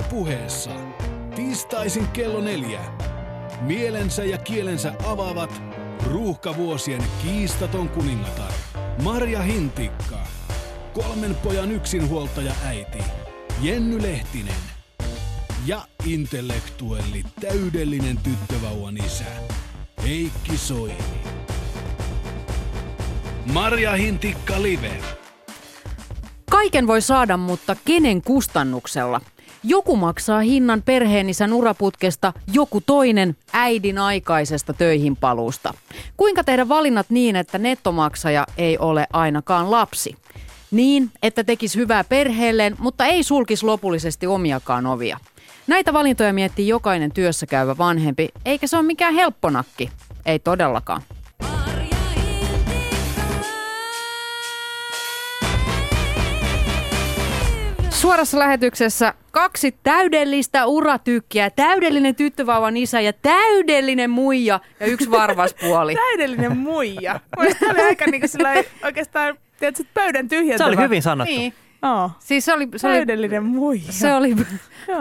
Yle puheessa. Tiistaisin kello neljä. Mielensä ja kielensä avaavat ruuhkavuosien kiistaton kuningatar Marja Hintikka. Kolmen pojan yksinhuoltaja äiti Jenny Lehtinen. Ja intellektuelli täydellinen tyttövauvan isä Heikki Soini. Marja Hintikka Live. Kaiken voi saada, mutta kenen kustannuksella? Joku maksaa hinnan perheenisän uraputkesta, joku toinen äidin aikaisesta töihin paluusta. Kuinka tehdä valinnat niin, että nettomaksaja ei ole ainakaan lapsi? Niin, että tekisi hyvää perheelleen, mutta ei sulkisi lopullisesti omiakaan ovia. Näitä valintoja miettii jokainen työssä käyvä vanhempi, eikä se ole mikään helpponakki. Ei todellakaan. Suorassa lähetyksessä kaksi täydellistä uratykkiä, täydellinen tyttövauvan isä ja täydellinen muija ja yksi varvaspuoli. Täydellinen muija. Oli aika niin kuin oikeastaan tiedätkö, pöydän tyhjentävä. Se oli hyvin sanottu. Niin. Oh. Siis se oli, se oli, Täydellinen muija. se oli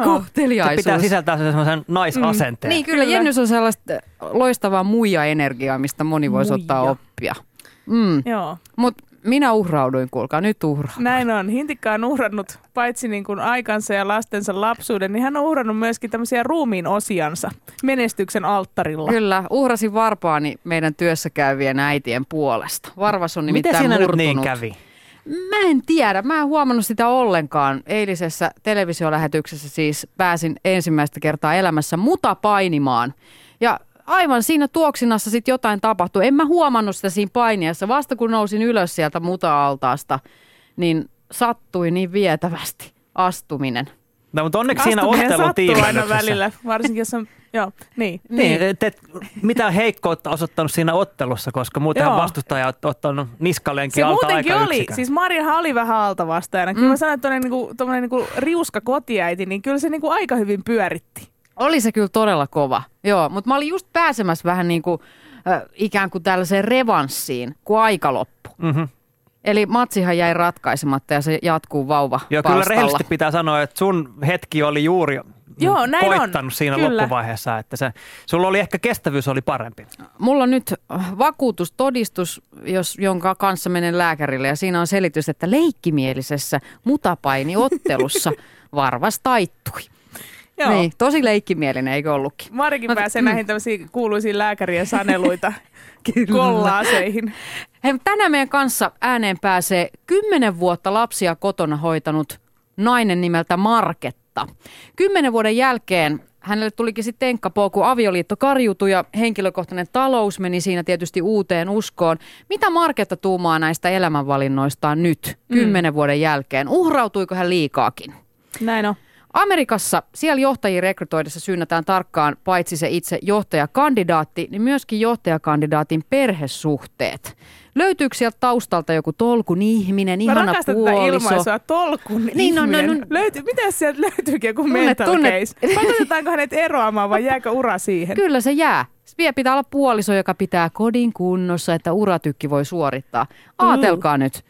kohteliaisuus. Se pitää sisältää semmoisen naisasenteen. Niin kyllä, Kyllä. Jennys on sellaista loistavaa muija-energiaa, mistä moni voisi Muija. ottaa oppia. Mm. Joo, Mutta minä uhrauduin, kuulkaa, nyt uhra. näin on. Hintikka on uhrannut paitsi niin kuin aikansa ja lastensa lapsuuden, niin hän on uhrannut myöskin tämmöisiä ruumiin osiansa menestyksen alttarilla. Kyllä, uhrasin varpaani meidän työssä käyvien äitien puolesta. Varvas on Miten nimittäin siinä nyt murtunut. niin kävi? Mä en tiedä, mä en huomannut sitä ollenkaan. Eilisessä televisiolähetyksessä siis pääsin ensimmäistä kertaa elämässä muta painimaan. Ja aivan siinä tuoksinassa sitten jotain tapahtui. En mä huomannut sitä siinä painiassa. Vasta kun nousin ylös sieltä muta-altaasta, niin sattui niin vietävästi astuminen. No, mutta onneksi siinä ottelun aina välillä, varsinkin jos on, joo, niin. Niin, te, te, mitä heikkoutta osoittanut siinä ottelussa, koska muutenhan Joo. vastustaja on ottanut niskaleenkin Se alta muutenkin aika oli, yksikään. siis Marjahan oli vähän alta vastaajana. Kyllä mä sanoin, että tommonen, niinku, niinku riuska kotiäiti, niin kyllä se niinku aika hyvin pyöritti. Oli se kyllä todella kova. Joo, mutta mä olin just pääsemässä vähän niin kuin äh, ikään kuin tällaiseen revanssiin, kun aika loppui. Mhm. Eli matsihan jäi ratkaisematta ja se jatkuu vauva Joo, kyllä rehellisesti pitää sanoa, että sun hetki oli juuri Joo, näin on. koittanut siinä Kyllä. loppuvaiheessa, että se, sulla oli ehkä kestävyys oli parempi. Mulla on nyt vakuutustodistus, jos, jonka kanssa menen lääkärille ja siinä on selitys, että leikkimielisessä mutapainiottelussa varvas taittui. Joo. Niin, tosi leikkimielinen, eikö ollutkin? Marikin No, pääsee mm. näihin tämmöisiin kuuluisiin lääkärien saneluita kollaaseihin. Hei, tänään meidän kanssa ääneen pääsee kymmenen vuotta lapsia kotona hoitanut nainen nimeltä Marketta. Kymmenen vuoden jälkeen hänelle tulikin sitten tenkkapoo, kun avioliitto karjutui ja henkilökohtainen talous meni siinä tietysti uuteen uskoon. Mitä Marketta tuumaa näistä elämänvalinnoistaan nyt, kymmenen vuoden jälkeen? Uhrautuiko hän liikaakin? Näin on. Amerikassa siellä johtajia rekrytoidessa syynätään tarkkaan paitsi se itse johtajakandidaatti, niin myöskin johtajakandidaatin perhesuhteet. Löytyykö sieltä taustalta joku tolkun ihminen, Mä ihana tätä puoliso? ilmaisua, tolkun Niin, no, no, ihminen. no. Löytyy, miten sieltä löytyykin joku Tunnet- mental case? Pakotetaanko hänet eroamaan vai jääkö ura siihen? Kyllä se jää. Vielä pitää olla puoliso, joka pitää kodin kunnossa, että uratykki voi suorittaa. Aatelkaa nyt.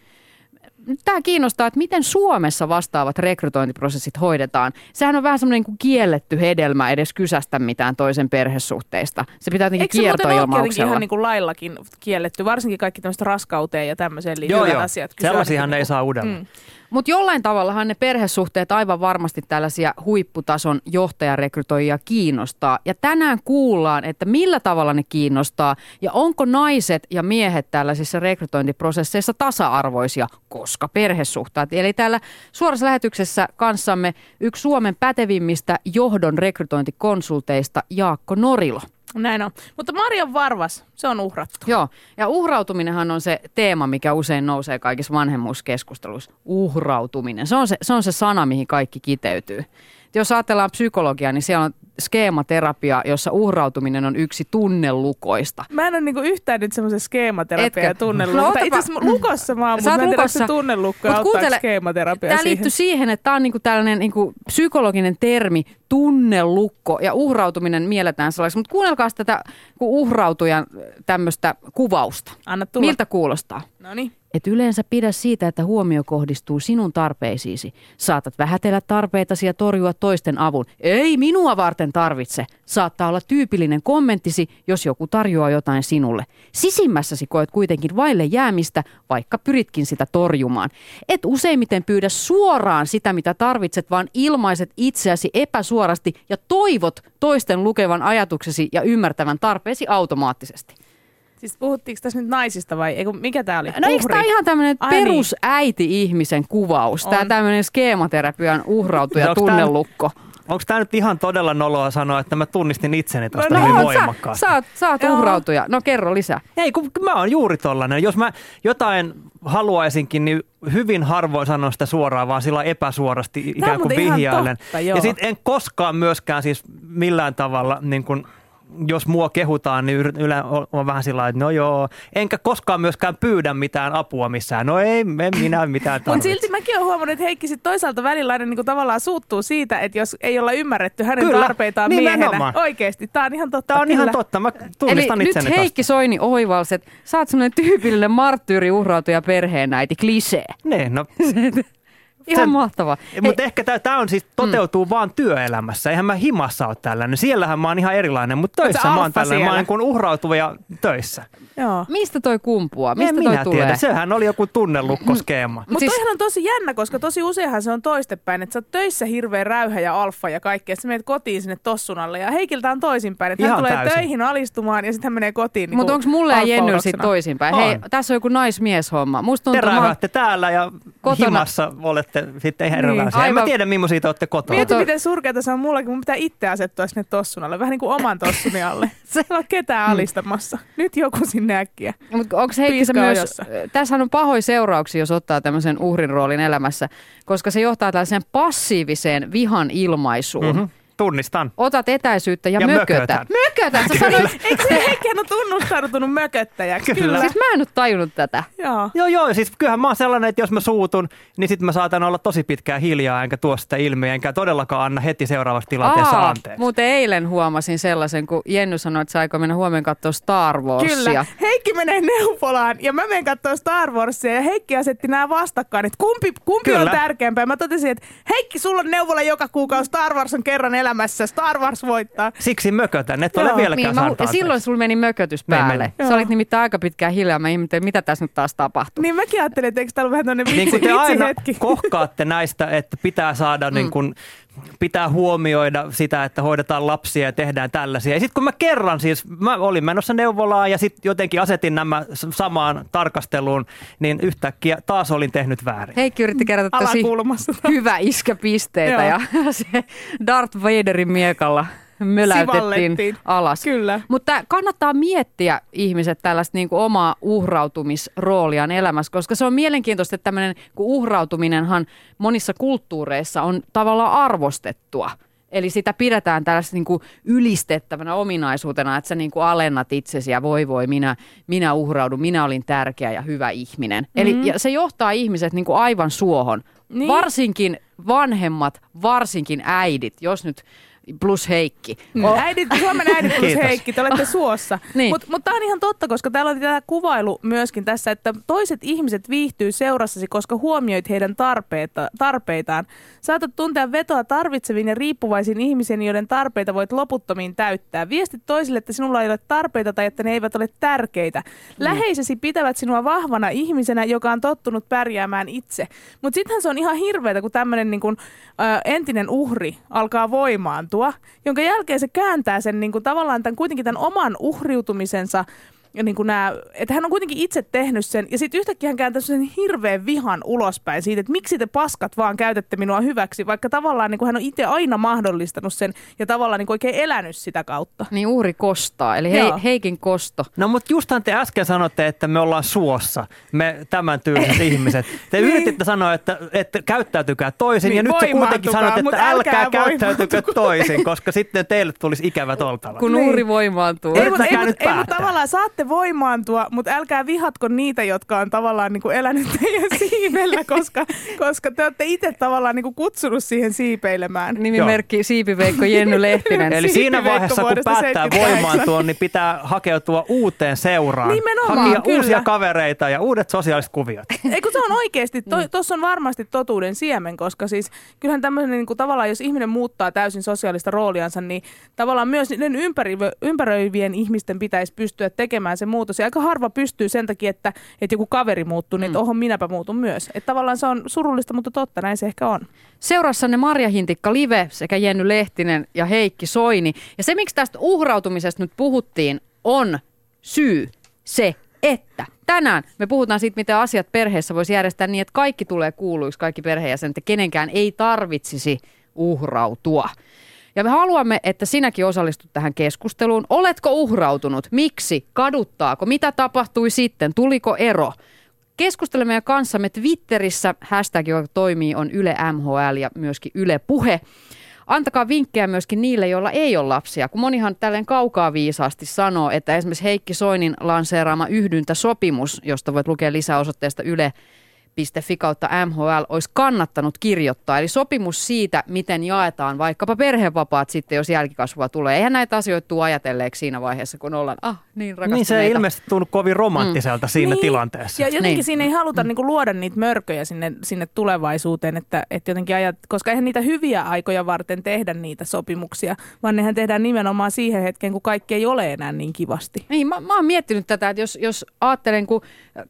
Tämä kiinnostaa, että miten Suomessa vastaavat rekrytointiprosessit hoidetaan. Sehän on vähän semmoinen niin kuin kielletty hedelmä edes kysästä mitään toisen perhesuhteista. Se pitää jotenkin Eikö se muuten ole tietenkin kiertoilmauksella. ihan niin kuin laillakin kielletty, varsinkin kaikki tämmöiset raskauteen ja tämmöiseen Joo, liittyvät joo. asiat? Sellaisiahan niin ei kuin- saa uudelleen. Mm. Mutta jollain tavallahan ne perhesuhteet aivan varmasti tällaisia huipputason johtajarekrytoijia kiinnostaa. Ja tänään kuullaan, että millä tavalla ne kiinnostaa ja onko naiset ja miehet tällaisissa rekrytointiprosesseissa tasa-arvoisia, koska perhesuhteet. Eli täällä suorassa lähetyksessä kanssamme yksi Suomen pätevimmistä johdon rekrytointikonsulteista Jaakko Norilo. Näin on. Mutta Marjan Varvas, se on uhrattu. Joo, ja uhrautuminenhan on se teema, mikä usein nousee kaikissa vanhemmuuskeskusteluissa. Uhrautuminen, se on se, se on se sana, mihin kaikki kiteytyy. Jos ajatellaan psykologiaa, niin siellä on skeematerapia, jossa uhrautuminen on yksi tunnelukoista. Mä en ole niinku yhtään nyt semmoisen skeematerapia ja No, tunnelukko. otapa- Itse asiassa lukossa mä oon, mutta mä en tiedä, se tunnelukko Mut kuuntele, skeematerapia Tämä liittyy siihen, että tämä on niinku tällainen niinku psykologinen termi, tunnelukko, ja uhrautuminen mielletään sellaiseksi. Mutta kuunnelkaa tätä kun uhrautujan tämmöistä kuvausta. Anna tulla. Miltä kuulostaa? No niin. Et yleensä pidä siitä, että huomio kohdistuu sinun tarpeisiisi. Saatat vähätellä tarpeitasi ja torjua toisten avun. Ei minua varten tarvitse. Saattaa olla tyypillinen kommenttisi, jos joku tarjoaa jotain sinulle. Sisimmässäsi koet kuitenkin vaille jäämistä, vaikka pyritkin sitä torjumaan. Et useimmiten pyydä suoraan sitä, mitä tarvitset, vaan ilmaiset itseäsi epäsuorasti ja toivot toisten lukevan ajatuksesi ja ymmärtävän tarpeesi automaattisesti. Siis puhuttiinko tässä nyt naisista vai eiku, mikä tämä oli? No eikö tämä ihan tämmöinen niin. perusäiti-ihmisen kuvaus? Tämä On. tämmöinen skeematerapian uhrautuja Onks tää- tunnelukko. Onko tämä nyt ihan todella noloa sanoa, että mä tunnistin itseni tuosta No, hyvin no, sä, voimakkaasti? sä, oot, sä oot Joo. uhrautuja. No kerro lisää. Ei, kun mä oon juuri tollanen. Jos mä jotain haluaisinkin, niin hyvin harvoin sanon sitä suoraan, vaan sillä epäsuorasti ikään kuin vihjailen. totta, joo. ja sit en koskaan myöskään siis millään tavalla, niin kun, jos mua kehutaan, niin yle on vähän sillä että no joo. Enkä koskaan myöskään pyydä mitään apua missään. No ei, en minä mitään Mutta silti mäkin olen huomannut, että Heikki sit toisaalta välillä aina niinku tavallaan suuttuu siitä, että jos ei olla ymmärretty hänen Kyllä, tarpeitaan miehenä. nimenomaan. Oikeesti, tämä on ihan totta. Tämä on ihan kyllä. totta. Mä Eli tunnistan nyt itseni Heikki tosta. Soini oivalsi, että sä oot semmoinen tyypillinen marttyyri, uhrautuja, perheenäiti, klisee. Niin, no, Ihan Sen- mahtavaa. Mutta ehkä tämä on siis toteutuu mm. vaan työelämässä. Eihän mä himassa ole tällainen. Siellähän mä oon ihan erilainen, mutta Oot sä töissä mä oon tällainen. Mä oon siellä? niin kuin uhrautuva töissä. Joo. Mistä toi kumpuaa? En Mistä toi minä tulee? tiedä. Sehän oli joku tunnellukkoskeema. Mutta siis- toihan on tosi jännä, koska tosi useinhan se on toistepäin, että sä oot töissä hirveä räyhä ja alfa ja kaikkea, sitten menet kotiin sinne tossun alle ja Heikiltä on toisinpäin, että hän tulee täysin. töihin alistumaan ja sitten hän menee kotiin. Mutta onko mulle ja Jenny sitten toisinpäin? Hei, On. tässä on joku naismieshomma. Musta Te tuntuu, mä oon- räyhäätte täällä ja Kotona. himassa olette sitten ihan Niin. erilaisia. En Aivan. mä tiedä, millaisia te olette kotona. Mieti, miten surkeata se on mullakin. Mun pitää itse asettua sinne tossun alle. Vähän niin kuin oman tossuni alle. Se ei ole ketään alistamassa. Nyt joku sinne äkkiä. Mutta onko Heikki se myös, tässähän on pahoja seurauksia, jos ottaa tämmöisen uhrin roolin elämässä, koska se johtaa tällaiseen passiiviseen vihan ilmaisuun. Mhm. Mm-hmm. Tunnistan. Otat etäisyyttä ja, Ja mökötät. mökötän. Mökötät! Sä sanoit, Eikö se Heikkihän on tunnustautunut mököttäjäksi? Kyllä. siis mä en nyt tajunnut tätä. Joo. Joo, joo. Siis kyllähän mä oon sellainen, että jos mä suutun, niin sitten mä saatan olla tosi pitkään hiljaa, enkä tuo sitä ilmiä, enkä todellakaan anna heti seuraavassa tilanteessa Aa, anteeksi. muuten eilen huomasin sellaisen, kun Jenny sanoi, että sä aikoo mennä huomenna katsoa Star Warsia. Kyllä. Heikki menee neuvolaan ja mä menen katsoa Star Warsia ja Heikki asetti nämä vastakkain, että kumpi, kumpi on Kyllä. tärkeämpää. Mä totesin, että Heikki, sulla on neuvola joka kuukausi, Star Wars on kerran elämässä, Star Wars voittaa. Siksi mökötän, et ole Joo. vieläkään Niin, mä, ja silloin sulla meni mökötys päälle. meni. Sä olit nimittäin aika pitkään hiljaa. Mä ihmettelin, mitä tässä nyt taas tapahtuu. Niin mäkin ajattelin, että eikö tää ollut vähän tämmönen vitsi, niin kuin te aina vitsihetki. kohkaatte näistä, että pitää saada mm. niin kuin, pitää huomioida sitä, että hoidetaan lapsia ja tehdään tällaisia. Ja sitten kun mä kerran siis, mä olin menossa neuvolaan ja sitten jotenkin asetin nämä samaan tarkasteluun, niin yhtäkkiä taas olin tehnyt väärin. Heikki yritti kerätä tosi hyvä iskäpisteitä ja se Darth Vaderin miekalla möläytettiin alas. Kyllä. Mutta kannattaa miettiä ihmiset tällaista niin kuin omaa uhrautumisrooliaan elämässä, koska se on mielenkiintoista, että tämmöinen kun uhrautuminenhan monissa kulttuureissa on tavallaan arvostettua. Eli sitä pidetään tällaista niin kuin ylistettävänä ominaisuutena, että sä niin kuin alennat itsesi ja voi voi, minä, minä uhraudun, minä olin tärkeä ja hyvä ihminen. Mm-hmm. Eli ja se johtaa ihmiset niin kuin aivan suohon. Niin. Varsinkin vanhemmat, varsinkin äidit, jos nyt plus Heikki. Mm. Äidit, Suomen äidit plus Kiitos. Heikki, te olette suossa. Niin. Mutta mut tämä on ihan totta, koska täällä oli tämä kuvailu myöskin tässä, että toiset ihmiset viihtyy seurassasi, koska huomioit heidän tarpeita, tarpeitaan. Saatat tuntea vetoa tarvitseviin ja riippuvaisiin ihmisiin, joiden tarpeita voit loputtomiin täyttää. Viestit toisille, että sinulla ei ole tarpeita tai että ne eivät ole tärkeitä. Läheisesi pitävät sinua vahvana ihmisenä, joka on tottunut pärjäämään itse. Mutta sittenhän se on ihan hirveätä, kun tämmöinen niin entinen uhri alkaa voimaantua, jonka jälkeen se kääntää sen niin kuin, tavallaan tämän, kuitenkin tämän oman uhriutumisensa ja niin kuin nämä, että hän on kuitenkin itse tehnyt sen, ja sitten yhtäkkiä hän kääntää sen hirveän vihan ulospäin siitä, että miksi te paskat vaan käytätte minua hyväksi, vaikka tavallaan niin kuin hän on itse aina mahdollistanut sen, ja tavallaan niin kuin oikein elänyt sitä kautta. Niin uhri kostaa, eli hei, Joo. Heikin kosto. No mutta justhan te äsken sanotte, että me ollaan suossa, me tämän tyyliset ihmiset. Te Niin. yrititte sanoa, että, että käyttäytykää toisin Niin, ja nyt te kuitenkin voimaantukaa, sanot, mut että älkää, älkää käyttäytykö toisin, koska sitten teille tulisi ikävät oltavat. Kun Niin. uhri voimaantuu. Ei, mutta tavallaan oot saatte voimaantua, mutta älkää vihatko niitä, jotka on tavallaan niin kuin elänyt teidän siivellä, koska, koska te olette itse tavallaan niin kuin kutsunut siihen siipeilemään. Nimimerkki Siipiveikko Jenny Lehtinen. Eli siinä vaiheessa, kun päättää 78. voimaantua, niin pitää hakeutua uuteen seuraan. Nimenomaan, Hakia kyllä. uusia kavereita ja uudet sosiaaliset kuviot. Eikö se on oikeasti, tuossa on varmasti totuuden siemen, koska siis kyllähän tämmöinen niin kuin, tavallaan, jos ihminen muuttaa täysin sosiaalista rooliansa, niin tavallaan myös niiden ympäröivien ihmisten pitäisi pystyä tekemään se muutos. Ja aika harva pystyy sen takia, että, että joku kaveri muuttuu, niin että oho, minäpä muutun myös. Että tavallaan se on surullista, mutta totta, näin se ehkä on. Seurassanne Marja Hintikka Live sekä Jenny Lehtinen ja Heikki Soini. Ja se, miksi tästä uhrautumisesta nyt puhuttiin, on syy se, että tänään me puhutaan siitä, miten asiat perheessä voisi järjestää niin, että kaikki tulee kuuluiksi, kaikki perheenjäsenet, että kenenkään ei tarvitsisi uhrautua. Ja me haluamme, että sinäkin osallistut tähän keskusteluun. Oletko uhrautunut? Miksi? Kaduttaako? Mitä tapahtui sitten? Tuliko ero? Keskustele meidän kanssamme Twitterissä. Hashtag, joka toimii, on Yle MHL ja myöskin Yle Puhe. Antakaa vinkkejä myöskin niille, joilla ei ole lapsia, kun monihan tälleen kaukaa viisaasti sanoo, että esimerkiksi Heikki Soinin lanseeraama yhdyntäsopimus, josta voit lukea lisää osoitteesta Yle fi kautta MHL olisi kannattanut kirjoittaa. Eli sopimus siitä, miten jaetaan vaikkapa perhevapaat sitten, jos jälkikasvua tulee. Eihän näitä asioita tule ajatelleeksi siinä vaiheessa, kun ollaan ah, niin rakastuneita. Niin se ei ilmeisesti tunnu kovin romanttiselta mm. siinä Niin. tilanteessa. Ja jotenkin Niin. siinä ei haluta niin luoda niitä mörköjä sinne, sinne tulevaisuuteen, että, että jotenkin ajat, koska eihän niitä hyviä aikoja varten tehdä niitä sopimuksia, vaan nehän tehdään nimenomaan siihen hetkeen, kun kaikki ei ole enää niin kivasti. Niin, mä, mä oon miettinyt tätä, että jos, jos ajattelen kun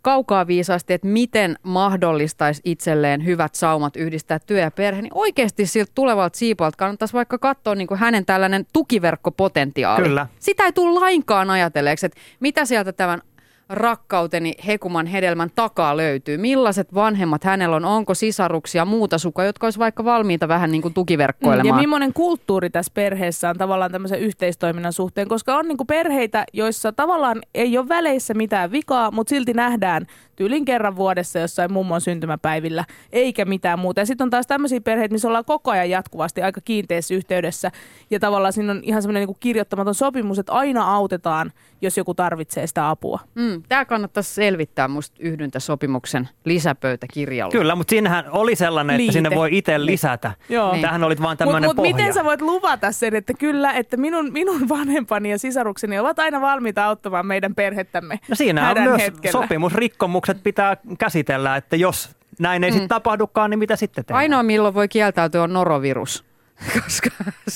kaukaa viisaasti, että miten mahdollistaisi itselleen hyvät saumat yhdistää työ ja perhe, niin oikeasti siltä tulevalta siipalta kannattaisi vaikka katsoa niin kuin hänen tällainen tukiverkkopotentiaali. Kyllä. Sitä ei tule lainkaan ajatelleeksi, että mitä sieltä tämän rakkauteni hekuman hedelmän takaa löytyy. Millaiset vanhemmat hänellä on, onko sisaruksia, muuta sukua, jotka olisi vaikka valmiita vähän niin kuin Ja tukiverkkoilemaan. millainen kulttuuri tässä perheessä on tavallaan tämmöisen yhteistoiminnan suhteen, koska on niinku perheitä, joissa tavallaan ei ole väleissä mitään vikaa, mutta silti nähdään tyylin kerran vuodessa jossain mummon syntymäpäivillä, eikä mitään muuta. Ja sitten on taas tämmöisiä perheitä, missä ollaan koko ajan jatkuvasti aika kiinteässä yhteydessä, ja tavallaan siinä on ihan semmoinen niinku kirjoittamaton sopimus, että aina autetaan, jos joku tarvitsee sitä apua. Mm, Tämä kannattaisi selvittää musta yhdyntäsopimuksen lisäpöytäkirjalla. Kyllä, mutta siinähän oli sellainen, että Liite. sinne voi itse lisätä. Joo. Niin. Tähän oli vain Mutta tämmöinen mut pohja. miten sä voit luvata sen, että kyllä, että minun, minun vanhempani ja sisarukseni ovat aina valmiita auttamaan meidän perhettämme No siinä on myös hetkellä. sopimusrikkomukset pitää käsitellä, että jos näin ei mm. sitten tapahdukaan, niin mitä sitten tehdään? Ainoa milloin voi kieltäytyä on norovirus. Koska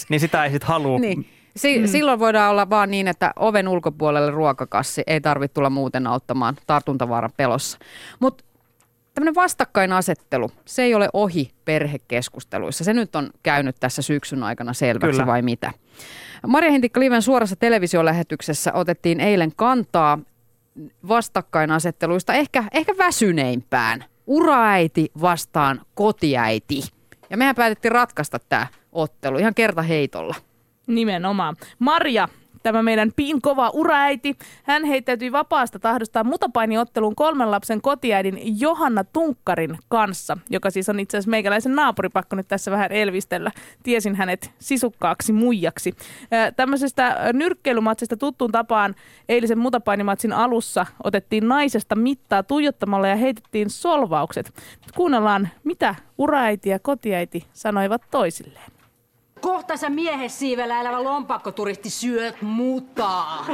Niin sitä ei sitten halua. niin. Si- mm. Silloin voidaan olla vaan niin, että oven ulkopuolelle ruokakassi ei tarvitse tulla muuten auttamaan tartuntavaaran pelossa. Mutta tämmöinen vastakkainasettelu, se ei ole ohi perhekeskusteluissa. Se nyt on käynyt tässä syksyn aikana selväksi Kyllä. vai mitä? Maria Hintikka Liven suorassa televisiolähetyksessä otettiin eilen kantaa vastakkainasetteluista ehkä, ehkä väsyneimpään. Uraäiti vastaan kotiäiti. Ja mehän päätettiin ratkaista tämä ottelu ihan kertaheitolla. Nimenomaan. Marja, tämä meidän piin kova uraäiti, hän heittäytyi vapaasta tahdostaan mutapainiotteluun kolmen lapsen kotiäidin Johanna Tunkkarin kanssa, joka siis on itse asiassa meikäläisen naapuripakko nyt tässä vähän elvistellä. Tiesin hänet sisukkaaksi muijaksi. Tämmöisestä nyrkkeilymatsista tuttuun tapaan eilisen mutapainimatsin alussa otettiin naisesta mittaa tuijottamalla ja heitettiin solvaukset. Nyt kuunnellaan, mitä uraäiti ja kotiäiti sanoivat toisilleen. Kohta sä miehessiivellä elävä lompakkoturisti syöt mutaa.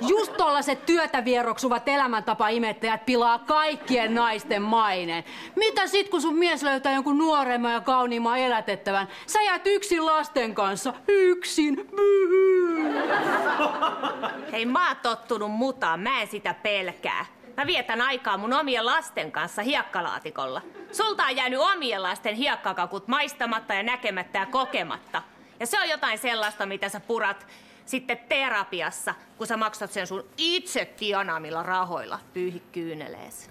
Just tollaset työtä vieroksuvat elämäntapa imettäjät pilaa kaikkien naisten maineen. Mitä sit kun sun mies löytää jonkun nuoremman ja kauniimman elätettävän? Sä jäät yksin lasten kanssa. Yksin. Hei, mä oon tottunut mutaan, mä en sitä pelkää. Mä vietän aikaa mun omien lasten kanssa hiekkalaatikolla. Sulta on jäänyt omien lasten hiekkakakut maistamatta ja näkemättä ja kokematta. Ja se on jotain sellaista, mitä sä purat sitten terapiassa, kun sä maksat sen sun itse tienaamilla rahoilla. Pyyhi kyynelees.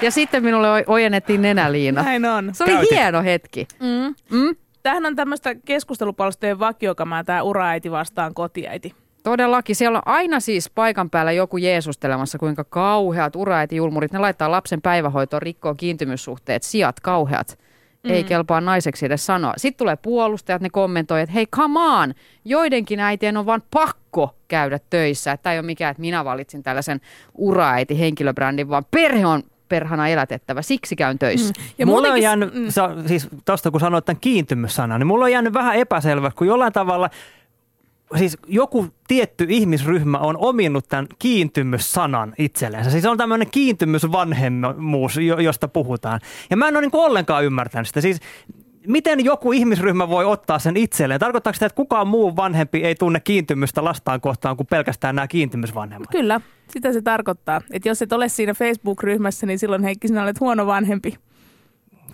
Ja sitten minulle ojennettiin nenäliina. Näin on. Se oli Käytit. hieno hetki. Mm. Mm? Tämähän on tämmöistä keskustelupalstojen vakiokamaa, tämä uraäiti vastaan kotiäiti. Todellakin. Siellä on aina siis paikan päällä joku jeesustelemassa, kuinka kauheat uraäiti julmurit. Ne laittaa lapsen päivähoitoon, rikkoo kiintymyssuhteet, sijat kauheat. mm. ei kelpaa naiseksi edes sanoa. Sitten tulee puolustajat, ne kommentoi, että hei come on, joidenkin äitien on vaan pakko käydä töissä. Että ei ole mikään, että minä valitsin tällaisen uraäiti henkilöbrändin, vaan perhe on perhana elätettävä, siksi käyn töissä. Mm. Ja mulla on jäänyt, mm. sa, siis tuosta kun sanoit tämän kiintymyssanan, niin mulla on jäänyt vähän epäselvä, kun jollain tavalla siis joku tietty ihmisryhmä on ominnut tämän kiintymyssanan itselleensä. Siis on tämmöinen kiintymysvanhemmuus, josta puhutaan. Ja mä en ole niin ollenkaan ymmärtänyt sitä. Siis miten joku ihmisryhmä voi ottaa sen itselleen? Tarkoittaako sitä, että kukaan muu vanhempi ei tunne kiintymystä lastaan kohtaan kuin pelkästään nämä kiintymysvanhemmat? Kyllä, sitä se tarkoittaa. Että jos et ole siinä Facebook-ryhmässä, niin silloin Heikki, sinä olet huono vanhempi.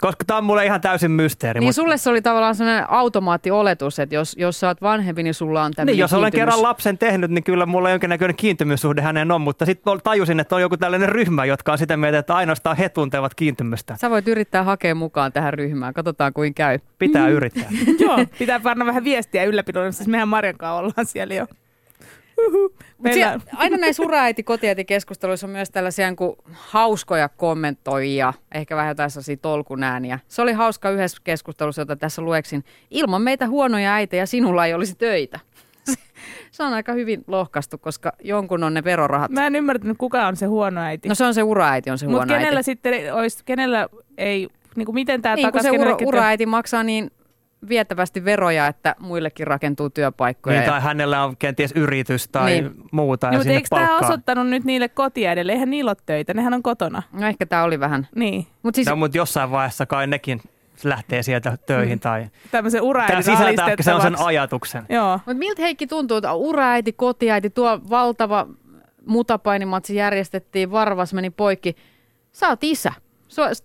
Koska tämä on mulle ihan täysin mysteeri. Niin mutta... sulle se oli tavallaan sellainen automaattioletus, että jos, jos sä oot vanhempi, niin sulla on tämmöinen Niin, jos olen kerran lapsen tehnyt, niin kyllä mulla jonkinnäköinen kiintymyssuhde hänen on, mutta sitten tajusin, että on joku tällainen ryhmä, jotka on sitä mieltä, että ainoastaan he tuntevat kiintymystä. Sä voit yrittää hakea mukaan tähän ryhmään, katsotaan kuin käy. Pitää yrittää. Joo, pitää panna vähän viestiä ylläpidon, siis mehän Marjan kanssa ollaan siellä jo. Meillä... Se, aina näissä uraäiti keskusteluissa on myös tällaisia niin kuin hauskoja kommentoijia, ehkä vähän jotain sellaisia tolkunääniä. Se oli hauska yhdessä keskustelussa, jota tässä lueksin. Ilman meitä huonoja äitejä sinulla ei olisi töitä. Se on aika hyvin lohkastu, koska jonkun on ne verorahat. Mä en ymmärtänyt, kuka on se huono äiti. No se on se uraäiti, on se Mut huono kenellä äiti. sitten olisi, kenellä ei, niin kuin miten tämä niin, kun se ura, uraäiti maksaa niin vietävästi veroja, että muillekin rakentuu työpaikkoja. Niin, tai hänellä on kenties yritys tai niin. muuta. Ja mutta eikö tämä osoittanut nyt niille kotiäidille? Eihän niillä ole töitä, nehän on kotona. No ehkä tämä oli vähän. Niin. Mut siis... No mutta jossain vaiheessa kai nekin lähtee sieltä töihin. Mm. Tai... Tämmöisen uraäidin sisältää se on sen ajatuksen. Joo. Mutta miltä Heikki tuntuu, että uraäiti, kotiäiti, tuo valtava mutapainimatsi järjestettiin, varvas meni poikki. Sä oot isä.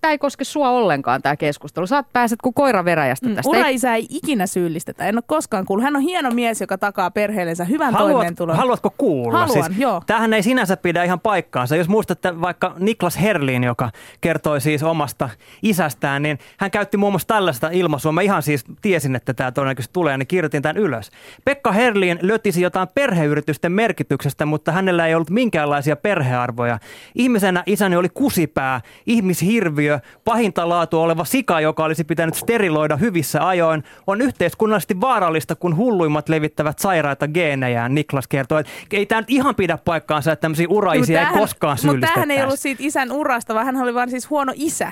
Tämä ei koske sua ollenkaan tämä keskustelu. Saat pääset kuin koira veräjästä mm, tästä. Mm, uraisä ei ikinä syyllistetä. En ole koskaan kuullut. Hän on hieno mies, joka takaa perheellensä hyvän Haluat, toimeentulon. Haluatko kuulla? Haluan, siis, joo. Tämähän ei sinänsä pidä ihan paikkaansa. Jos muistatte vaikka Niklas Herlin, joka kertoi siis omasta isästään, niin hän käytti muun muassa tällaista ilmaisua. Mä ihan siis tiesin, että tämä todennäköisesti tulee, niin kirjoitin tämän ylös. Pekka Herlin lötisi jotain perheyritysten merkityksestä, mutta hänellä ei ollut minkäänlaisia perhearvoja. Ihmisenä isäni oli kusipää, ihmishirviö hirviö, pahinta laatua oleva sika, joka olisi pitänyt steriloida hyvissä ajoin, on yhteiskunnallisesti vaarallista, kun hulluimmat levittävät sairaita geenejään, Niklas kertoo. Että ei tämä nyt ihan pidä paikkaansa, että tämmöisiä uraisia no, ei koskaan syyllistettäisi. Mutta tämähän ei ollut siitä isän urasta, vaan hän oli vaan siis huono isä.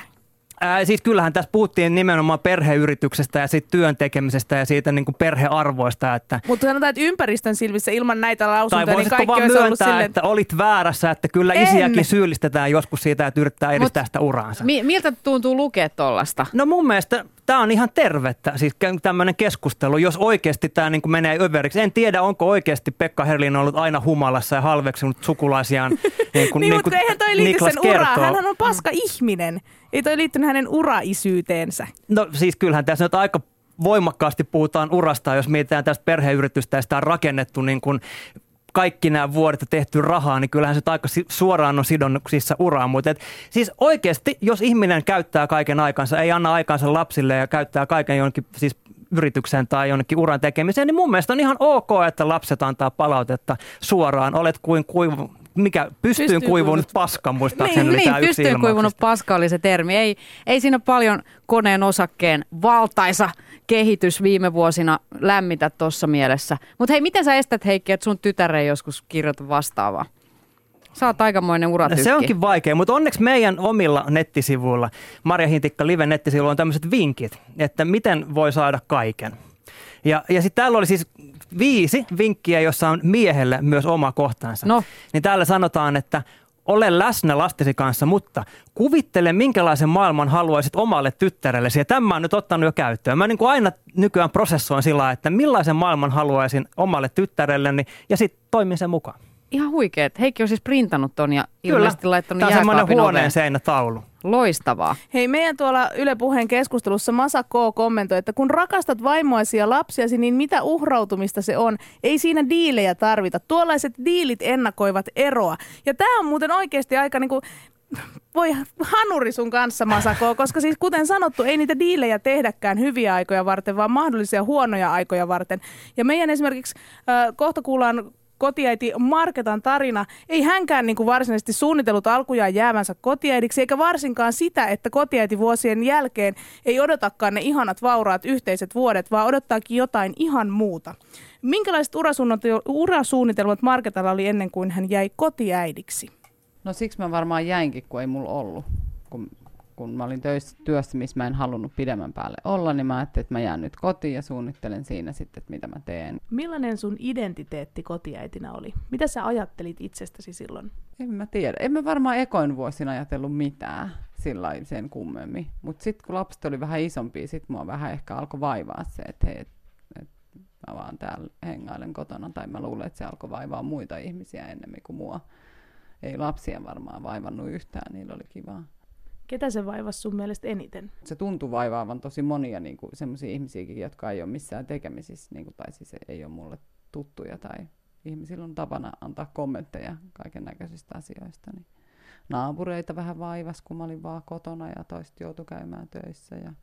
Ää, siis kyllähän tässä puhuttiin nimenomaan perheyrityksestä ja siitä työn tekemisestä ja siitä niin kuin perhearvoista. Että... Mutta sanotaan, että ympäristön silmissä ilman näitä lausuntoja, tai niin kaikki vaan olisi myöntää, silleen... että olit väärässä, että kyllä en. isiäkin syyllistetään joskus siitä, että yrittää edistää Mut sitä uraansa. Mi- miltä tuntuu lukea tuollaista? No mun mielestä tämä on ihan tervettä, siis tämmöinen keskustelu, jos oikeasti tämä niin menee överiksi. En tiedä, onko oikeasti Pekka Herlin ollut aina humalassa ja halveksunut sukulaisiaan. niin, kuin, niin, niin mutta eihän toi liity sen uraan, hän on paska ihminen. Ei toi liittynyt hänen uraisyyteensä. No siis kyllähän tässä nyt aika voimakkaasti puhutaan urasta, jos mietitään tästä perheyritystä ja sitä on rakennettu niin kuin kaikki nämä vuodet tehty rahaa, niin kyllähän se aika suoraan on sidonnuksissa uraan. Mutta et, siis oikeasti, jos ihminen käyttää kaiken aikansa, ei anna aikansa lapsille ja käyttää kaiken jonkin siis yritykseen tai jonnekin uran tekemiseen, niin mun mielestä on ihan ok, että lapset antaa palautetta suoraan. Olet kuin kuivu, mikä pystyyn, pystyyn kuivunut paska, muistaakseni niin, niin, pystyyn kuivunut paska oli se termi. Ei, ei siinä paljon koneen osakkeen valtaisa kehitys viime vuosina lämmitä tuossa mielessä. Mutta hei, miten sä estät Heikki, että sun tytär ei joskus kirjoita vastaavaa? Sä oot aikamoinen uratykki. Se onkin vaikea, mutta onneksi meidän omilla nettisivuilla, Marja Hintikka Live nettisivuilla on tämmöiset vinkit, että miten voi saada kaiken. Ja, ja sitten täällä oli siis viisi vinkkiä, jossa on miehelle myös oma kohtansa. No. Niin täällä sanotaan, että ole läsnä lastesi kanssa, mutta kuvittele, minkälaisen maailman haluaisit omalle tyttärellesi. Ja tämä on nyt ottanut jo käyttöön. Mä niin kuin aina nykyään prosessoin sillä että millaisen maailman haluaisin omalle tyttärelleni ja sitten toimin sen mukaan ihan huikeet. Heikki on siis printannut ton ja Kyllä. ilmeisesti laittanut Tämä on semmoinen huoneen seinätaulu. Loistavaa. Hei, meidän tuolla Yle Puheen keskustelussa Masa K. kommentoi, että kun rakastat vaimoasi ja lapsiasi, niin mitä uhrautumista se on? Ei siinä diilejä tarvita. Tuollaiset diilit ennakoivat eroa. Ja tämä on muuten oikeasti aika niinku, voi hanuri sun kanssa Masako, koska siis kuten sanottu, ei niitä diilejä tehdäkään hyviä aikoja varten, vaan mahdollisia huonoja aikoja varten. Ja meidän esimerkiksi äh, kohta kuullaan kotiäiti Marketan tarina. Ei hänkään niin kuin varsinaisesti suunnitellut alkujaan jäävänsä kotiäidiksi, eikä varsinkaan sitä, että kotiäiti vuosien jälkeen ei odotakaan ne ihanat vauraat yhteiset vuodet, vaan odottaakin jotain ihan muuta. Minkälaiset urasuunnitelmat Marketalla oli ennen kuin hän jäi kotiäidiksi? No siksi mä varmaan jäinkin, kun ei mulla ollut. Kun, kun mä olin töissä, työssä, missä mä en halunnut pidemmän päälle olla, niin mä ajattelin, että mä jään nyt kotiin ja suunnittelen siinä sitten, että mitä mä teen. Millainen sun identiteetti kotiäitinä oli? Mitä sä ajattelit itsestäsi silloin? En mä tiedä. En mä varmaan ekoin vuosina ajatellut mitään sillä sen kummemmin. Mutta sitten kun lapset oli vähän isompi, sitten mua vähän ehkä alkoi vaivaa se, että hei, et, et mä vaan täällä hengailen kotona. Tai mä luulen, että se alkoi vaivaa muita ihmisiä enemmän kuin mua ei lapsia varmaan vaivannut yhtään, niillä oli kivaa. Ketä se vaivasi sun mielestä eniten? Se tuntui vaivaavan tosi monia niin sellaisia ihmisiäkin, jotka ei ole missään tekemisissä, niin kuin, tai siis ei ole mulle tuttuja, tai ihmisillä on tapana antaa kommentteja kaiken näköisistä asioista. Niin naapureita vähän vaivas, kun mä olin vaan kotona ja toista joutui käymään töissä ja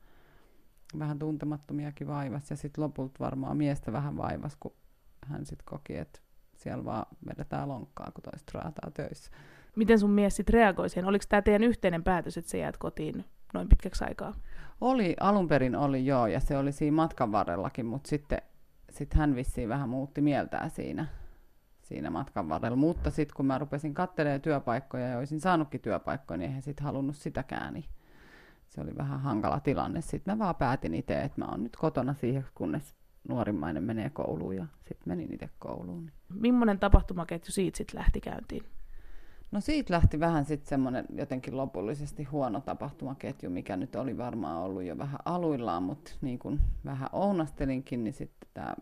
vähän tuntemattomiakin vaivas. Ja sitten lopulta varmaan miestä vähän vaivas, kun hän sitten koki, että siellä vaan vedetään lonkkaa, kun toiset raataa töissä. Miten sun mies sitten reagoi siihen? Oliko tämä teidän yhteinen päätös, että sä jäät kotiin noin pitkäksi aikaa? Oli, alun perin oli joo, ja se oli siinä matkan varrellakin, mutta sitten sit hän vissiin vähän muutti mieltään siinä, siinä matkan varrella. Mutta sitten kun mä rupesin katselemaan työpaikkoja ja olisin saanutkin työpaikkoja, niin eihän sitten halunnut sitäkään. Niin se oli vähän hankala tilanne. Sitten mä vaan päätin itse, että mä oon nyt kotona siihen, kunnes nuorimmainen menee kouluun ja sitten menin itse kouluun. Millainen tapahtumaketju siitä sitten lähti käyntiin? No siitä lähti vähän sitten semmoinen jotenkin lopullisesti huono tapahtumaketju, mikä nyt oli varmaan ollut jo vähän aluillaan, mutta niin kuin vähän ounastelinkin, niin sitten tämä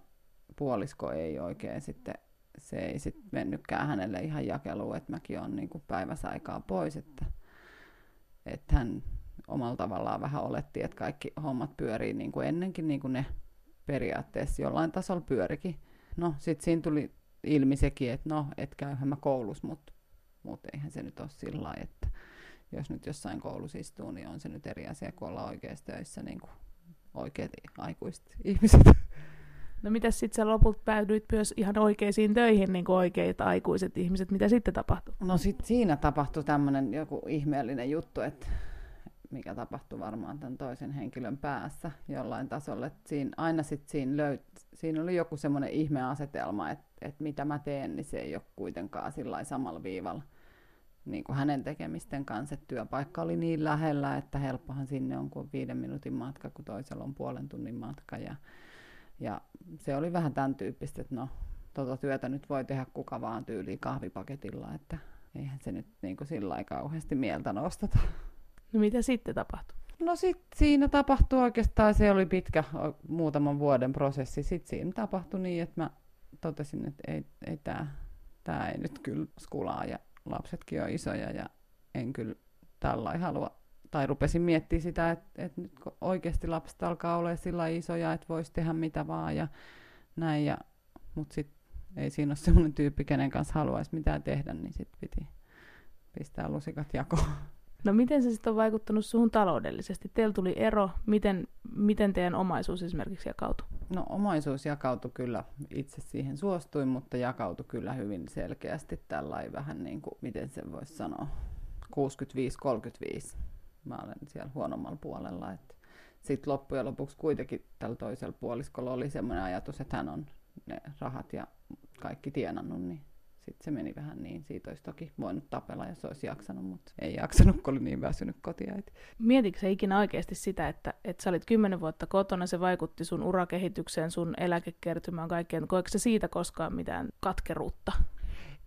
puolisko ei oikein sitten, se ei sitten mennytkään hänelle ihan jakeluun, että mäkin olen niin kuin päiväsaikaa pois, että, että hän omalla tavallaan vähän oletti, että kaikki hommat pyörii niin kuin ennenkin, niin kuin ne periaatteessa jollain tasolla pyörikin. No, sitten siinä tuli ilmi sekin, että no, et käyhän mä koulussa, mutta mut eihän se nyt ole sillä lailla, että jos nyt jossain koulussa istuu, niin on se nyt eri asia kuin olla oikeassa töissä niin kuin oikeat aikuiset ihmiset. No mitä sitten sä lopulta päädyit myös ihan oikeisiin töihin, niin kuin oikeat aikuiset ihmiset, mitä sitten tapahtui? No sitten siinä tapahtui tämmöinen joku ihmeellinen juttu, että mikä tapahtui varmaan tämän toisen henkilön päässä jollain tasolla. Että siinä, aina sit siinä, löyt, siinä oli joku semmoinen ihmeasetelma, että, että mitä mä teen, niin se ei ole kuitenkaan sillä samalla viivalla niin kuin hänen tekemisten kanssa. Että työpaikka oli niin lähellä, että helppohan sinne on kuin viiden minuutin matka, kun toisella on puolen tunnin matka. Ja, ja se oli vähän tämän tyyppistä, että no, tota työtä nyt voi tehdä kuka vaan tyyliin kahvipaketilla, että eihän se nyt niin kuin sillä kauheasti mieltä nostata. No mitä sitten tapahtui? No sitten siinä tapahtui oikeastaan, se oli pitkä muutaman vuoden prosessi. Sitten siinä tapahtui niin, että mä totesin, että ei, ei tämä tää ei nyt kyllä skulaa ja lapsetkin on isoja ja en kyllä tällä halua. Tai rupesin miettimään sitä, että, että nyt kun oikeasti lapset alkaa olla sillä isoja, että voisi tehdä mitä vaan ja näin. Ja, mutta sitten ei siinä ole sellainen tyyppi, kenen kanssa haluaisi mitään tehdä, niin sitten piti pistää lusikat jakoon. No miten se sitten on vaikuttanut suhun taloudellisesti? Teillä tuli ero, miten, miten teidän omaisuus esimerkiksi jakautui? No omaisuus jakautui kyllä, itse siihen suostuin, mutta jakautui kyllä hyvin selkeästi tällä vähän niin kuin, miten se voisi sanoa, 65-35. Mä olen siellä huonommalla puolella. Sitten loppujen lopuksi kuitenkin tällä toisella puoliskolla oli semmoinen ajatus, että hän on ne rahat ja kaikki tienannut, niin sitten se meni vähän niin. Siitä olisi toki voinut tapella, jos olisi jaksanut, mutta ei jaksanut, kun oli niin väsynyt kotiäiti. Mietitkö ikinä oikeasti sitä, että, että sä olit kymmenen vuotta kotona, se vaikutti sun urakehitykseen, sun eläkekertymään, kaikkeen. Koetko se siitä koskaan mitään katkeruutta?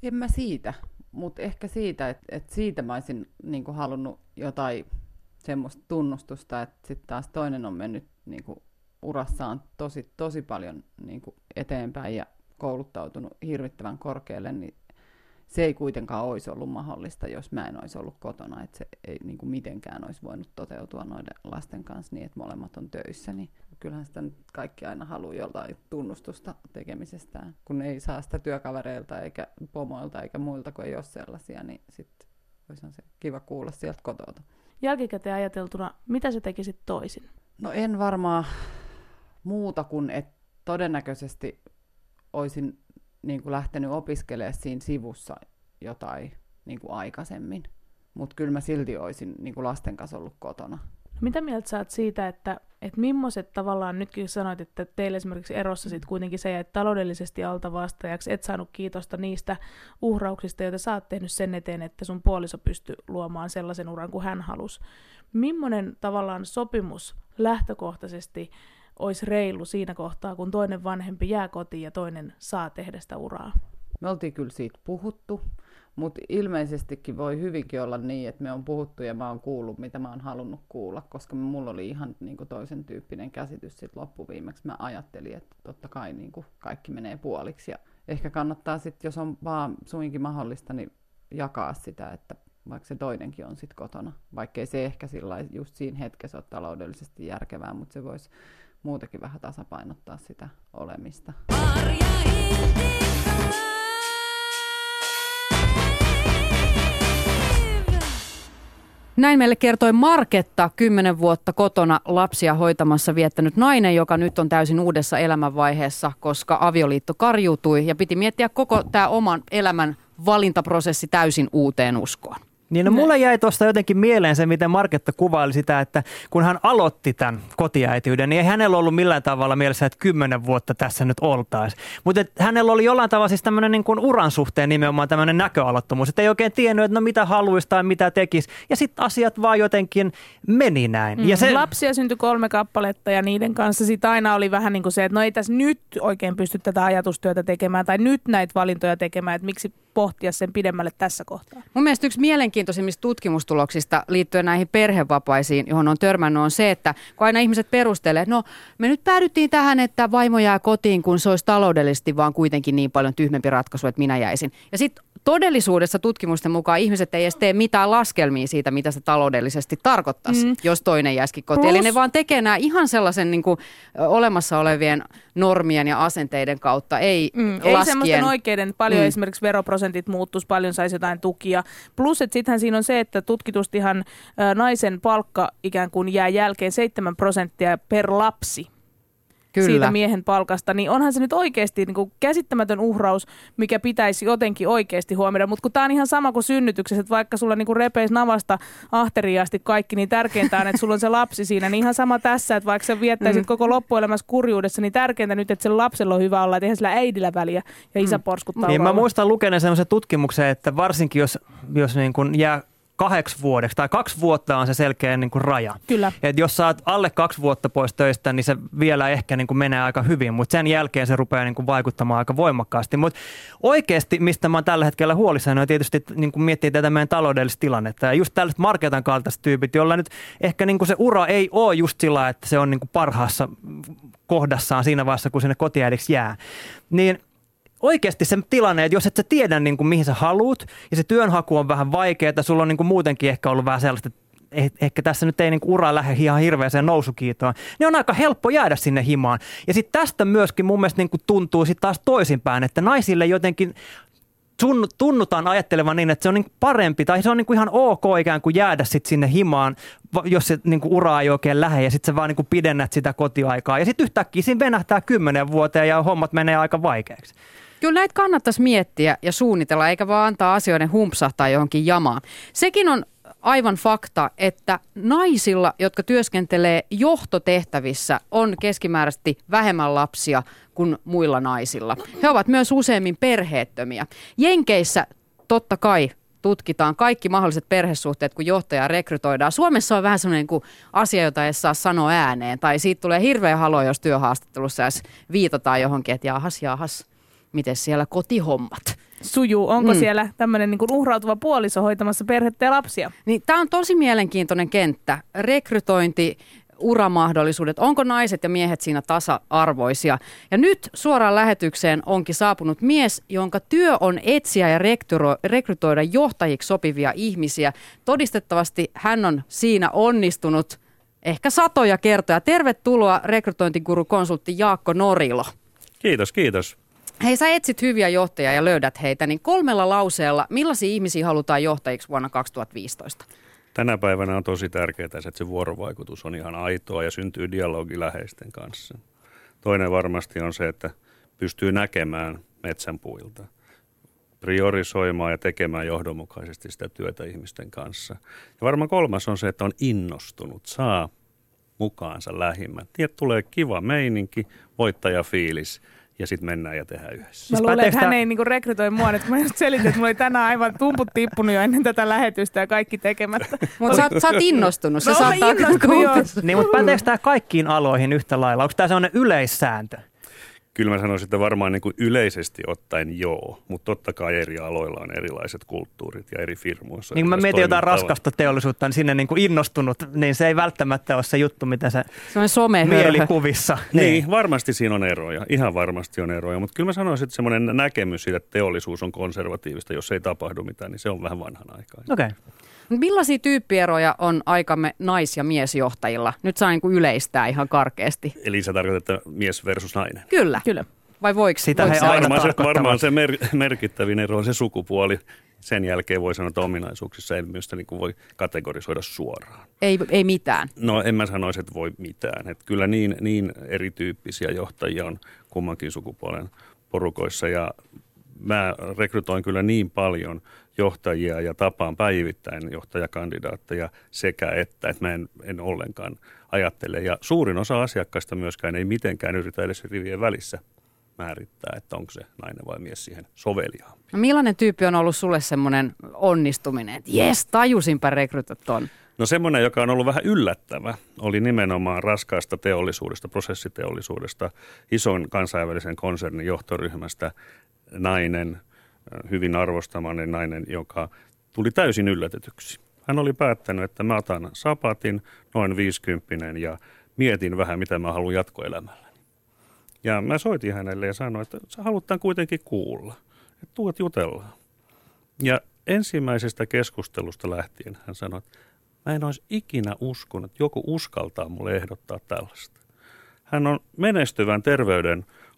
En mä siitä, mutta ehkä siitä, että, että siitä mä olisin niin halunnut jotain semmoista tunnustusta, että sitten taas toinen on mennyt niin kuin, urassaan tosi, tosi paljon niin kuin, eteenpäin ja kouluttautunut hirvittävän korkealle, niin se ei kuitenkaan olisi ollut mahdollista, jos mä en olisi ollut kotona, että se ei niin kuin mitenkään olisi voinut toteutua noiden lasten kanssa niin, että molemmat on töissä, niin kyllähän sitä nyt kaikki aina haluaa jotain tunnustusta tekemisestään. Kun ei saa sitä työkavereilta eikä pomoilta eikä muilta, kun ei ole sellaisia, niin sitten olisi se kiva kuulla sieltä kotota. Jälkikäteen ajateltuna, mitä sä tekisit toisin? No en varmaan muuta kuin, että todennäköisesti olisin niin kuin lähtenyt opiskelemaan siinä sivussa jotain niin kuin aikaisemmin. Mutta kyllä mä silti olisin niin kuin lasten kanssa ollut kotona. Mitä mieltä sä oot siitä, että, että millaiset tavallaan, nytkin sanoit, että teille esimerkiksi erossa sit kuitenkin sä jäit taloudellisesti alta vastaajaksi, et saanut kiitosta niistä uhrauksista, joita sä oot tehnyt sen eteen, että sun puoliso pystyi luomaan sellaisen uran kuin hän halusi. Millainen tavallaan sopimus lähtökohtaisesti olisi reilu siinä kohtaa, kun toinen vanhempi jää kotiin ja toinen saa tehdä sitä uraa? Me oltiin kyllä siitä puhuttu. Mutta ilmeisestikin voi hyvinkin olla niin, että me on puhuttu ja mä oon kuullut, mitä mä oon halunnut kuulla, koska mulla oli ihan niin kuin toisen tyyppinen käsitys sitten loppuviimeksi. Mä ajattelin, että totta kai niin kuin kaikki menee puoliksi ja ehkä kannattaa sitten, jos on vaan suinkin mahdollista, niin jakaa sitä, että vaikka se toinenkin on sitten kotona. Vaikkei se ehkä sillä just siinä hetkessä ole taloudellisesti järkevää, mutta se voisi muutenkin vähän tasapainottaa sitä olemista. Näin meille kertoi Marketta, kymmenen vuotta kotona lapsia hoitamassa viettänyt nainen, joka nyt on täysin uudessa elämänvaiheessa, koska avioliitto karjutui ja piti miettiä koko tämä oman elämän valintaprosessi täysin uuteen uskoon. Niin no mulla jäi tuosta jotenkin mieleen se, miten Marketta kuvaili sitä, että kun hän aloitti tämän kotiäitiyden, niin ei hänellä ollut millään tavalla mielessä, että kymmenen vuotta tässä nyt oltaisiin. Mutta hänellä oli jollain tavalla siis tämmöinen niin kuin uran suhteen nimenomaan tämmöinen näköalattomuus, että ei oikein tiennyt, että no mitä haluaisi tai mitä tekisi. Ja sitten asiat vaan jotenkin meni näin. Mm. Ja se... Lapsia syntyi kolme kappaletta ja niiden kanssa sitten aina oli vähän niin kuin se, että no ei tässä nyt oikein pysty tätä ajatustyötä tekemään tai nyt näitä valintoja tekemään, että miksi pohtia sen pidemmälle tässä kohtaa. Mun mielestä yksi mielenkiintoisimmista tutkimustuloksista liittyen näihin perhevapaisiin, johon on törmännyt, on se, että kun aina ihmiset perustelee, että no me nyt päädyttiin tähän, että vaimo jää kotiin, kun se olisi taloudellisesti vaan kuitenkin niin paljon tyhmempi ratkaisu, että minä jäisin. Ja sitten todellisuudessa tutkimusten mukaan ihmiset ei edes tee mitään laskelmia siitä, mitä se taloudellisesti tarkoittaisi, mm. jos toinen jäisi kotiin. Plus... Eli ne vaan tekee nämä ihan sellaisen niin kuin, olemassa olevien normien ja asenteiden kautta, ei mm. laskien. Ei semmoisten oikeiden, paljon mm. esimerkiksi veroprosentit muuttuisi, paljon saisi jotain tukia. Plus, että sittenhän siinä on se, että tutkitustihan naisen palkka ikään kuin jää jälkeen 7 prosenttia per lapsi. Kyllä. siitä miehen palkasta, niin onhan se nyt oikeasti niin kuin käsittämätön uhraus, mikä pitäisi jotenkin oikeasti huomioida. Mutta kun tämä on ihan sama kuin synnytyksessä, että vaikka sulla niin repeis navasta ahteriaasti kaikki, niin tärkeintä on, että sulla on se lapsi siinä. Niin ihan sama tässä, että vaikka sä viettäisit mm. koko loppuelämässä kurjuudessa, niin tärkeintä nyt, että se lapsella on hyvä olla, että eihän sillä äidillä väliä ja isä mm. porskuttaa. Niin, mä muistan lukeneen sellaisen tutkimuksen, että varsinkin jos, jos niin kuin jää kahdeksi vuodeksi, tai kaksi vuotta on se selkeä niin kuin raja. Kyllä. Et jos saat alle kaksi vuotta pois töistä, niin se vielä ehkä niin kuin menee aika hyvin, mutta sen jälkeen se rupeaa niin kuin vaikuttamaan aika voimakkaasti. Mutta oikeasti, mistä mä oon tällä hetkellä huolissani, on tietysti niin kuin miettii tätä meidän taloudellista tilannetta. Ja just tällaiset marketan kaltaiset tyypit, joilla nyt ehkä niin kuin se ura ei ole just sillä, että se on niin kuin parhaassa kohdassaan siinä vaiheessa, kun sinne kotiäidiksi jää. Niin – oikeasti se tilanne, että jos et sä tiedä niin kuin, mihin sä haluut ja se työnhaku on vähän vaikeaa, sulla on niin kuin, muutenkin ehkä ollut vähän sellaista, että ehkä tässä nyt ei niin ura lähde ihan hirveäseen nousukiitoon, niin on aika helppo jäädä sinne himaan. Ja sitten tästä myöskin mun mielestä niin kuin tuntuu sitten taas toisinpäin, että naisille jotenkin tunnutaan ajattelevan niin, että se on niin parempi tai se on niin kuin ihan ok ikään kuin jäädä sit sinne himaan, jos se niin kuin ura ei oikein lähde ja sitten sä vaan niin kuin pidennät sitä kotiaikaa. Ja sitten yhtäkkiä siinä venähtää kymmenen vuoteen ja hommat menee aika vaikeaksi. Kyllä näitä kannattaisi miettiä ja suunnitella, eikä vaan antaa asioiden humpsahtaa johonkin jamaan. Sekin on aivan fakta, että naisilla, jotka työskentelee johtotehtävissä, on keskimääräisesti vähemmän lapsia kuin muilla naisilla. He ovat myös useimmin perheettömiä. Jenkeissä totta kai tutkitaan kaikki mahdolliset perhesuhteet, kun johtajaa rekrytoidaan. Suomessa on vähän sellainen kuin asia, jota ei saa sanoa ääneen, tai siitä tulee hirveä halo, jos työhaastattelussa edes viitataan johonkin, että jahas, jahas, miten siellä kotihommat sujuu? Onko mm. siellä tämmöinen niin uhrautuva puoliso hoitamassa perhettä ja lapsia? Niin, Tämä on tosi mielenkiintoinen kenttä. Rekrytointi, uramahdollisuudet, onko naiset ja miehet siinä tasa-arvoisia. Ja nyt suoraan lähetykseen onkin saapunut mies, jonka työ on etsiä ja rekrytoida johtajiksi sopivia ihmisiä. Todistettavasti hän on siinä onnistunut ehkä satoja kertoja. Tervetuloa rekrytointiguru-konsultti Jaakko Norilo. Kiitos, kiitos. Hei, sä etsit hyviä johtajia ja löydät heitä, niin kolmella lauseella, millaisia ihmisiä halutaan johtajiksi vuonna 2015? Tänä päivänä on tosi tärkeää, että se vuorovaikutus on ihan aitoa ja syntyy dialogi läheisten kanssa. Toinen varmasti on se, että pystyy näkemään metsän puilta, priorisoimaan ja tekemään johdonmukaisesti sitä työtä ihmisten kanssa. Ja varmaan kolmas on se, että on innostunut, saa mukaansa lähimmät. Tiedät, tulee kiva meininki, voittajafiilis ja sitten mennään ja tehdään yhdessä. Mä Siis luulen, että hän ei niinku rekrytoi mua nyt. Mä just selitin, että mulla oli tänään aivan tumput tippunut jo ennen tätä lähetystä ja kaikki tekemättä. Mutta sä, oot- sä oot innostunut. Se No, mä saattaa innostunut, joo. Niin, mutta päteekö tämä kaikkiin aloihin yhtä lailla? Onko tämä sellainen yleissääntö? Kyllä mä sanoisin, että varmaan niin kuin yleisesti ottaen joo, mutta totta kai eri aloilla on erilaiset kulttuurit ja eri firmoissa. Niin kun mä mietin jotain raskasta teollisuutta, niin sinne niin kuin innostunut, niin se ei välttämättä ole se juttu, mitä se Se on some mielikuvissa. Niin, varmasti siinä on eroja. Ihan varmasti on eroja, mutta kyllä mä sanoisin, että semmoinen näkemys siitä, että teollisuus on konservatiivista, jos ei tapahdu mitään, niin se on vähän vanhan aikaa. Okei. Okay. Millaisia tyyppieroja on aikamme nais- ja miesjohtajilla? Nyt saa niin kuin yleistää ihan karkeasti. Eli se tarkoittaa, että mies versus nainen. Kyllä. Kyllä. Vai voiko, Sitä voiko he aina? Varmaan se, varmaan se mer- merkittävin ero on se sukupuoli. Sen jälkeen voi sanoa, että ominaisuuksissa ei myös sitä niin kuin voi kategorisoida suoraan. Ei, ei mitään. No en mä sanoisi, että voi mitään. Että kyllä niin, niin erityyppisiä johtajia on kummankin sukupuolen porukoissa ja mä rekrytoin kyllä niin paljon johtajia ja tapaan päivittäin johtajakandidaatteja sekä että, että mä en, en ollenkaan ajattele. Ja suurin osa asiakkaista myöskään ei mitenkään yritä edes rivien välissä määrittää, että onko se nainen vai mies siihen soveliaan. No millainen tyyppi on ollut sulle semmoinen onnistuminen, että jes, tajusinpä rekrytä ton? No semmoinen, joka on ollut vähän yllättävä, oli nimenomaan raskaasta teollisuudesta, prosessiteollisuudesta, ison kansainvälisen konsernin johtoryhmästä nainen, hyvin arvostamani nainen, joka tuli täysin yllätetyksi. Hän oli päättänyt, että mä otan sapatin, noin 50 ja mietin vähän, mitä mä haluan jatkoelämälläni. Ja mä soitin hänelle ja sanoin, että sä haluat tämän kuitenkin kuulla, että tuot jutellaan. Ja ensimmäisestä keskustelusta lähtien hän sanoi, että mä en olisi ikinä uskonut, että joku uskaltaa mulle ehdottaa tällaista. Hän on menestyvän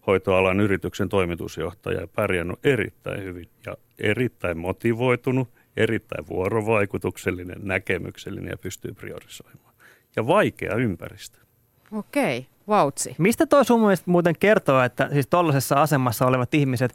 terveydenhoitoalan yrityksen toimitusjohtaja ja pärjännyt erittäin hyvin ja erittäin motivoitunut, erittäin vuorovaikutuksellinen, näkemyksellinen ja pystyy priorisoimaan. Ja vaikea ympäristö. Okei, vautsi. Mistä toi sun mielestä muuten kertoo, että siis tollaisessa asemassa olevat ihmiset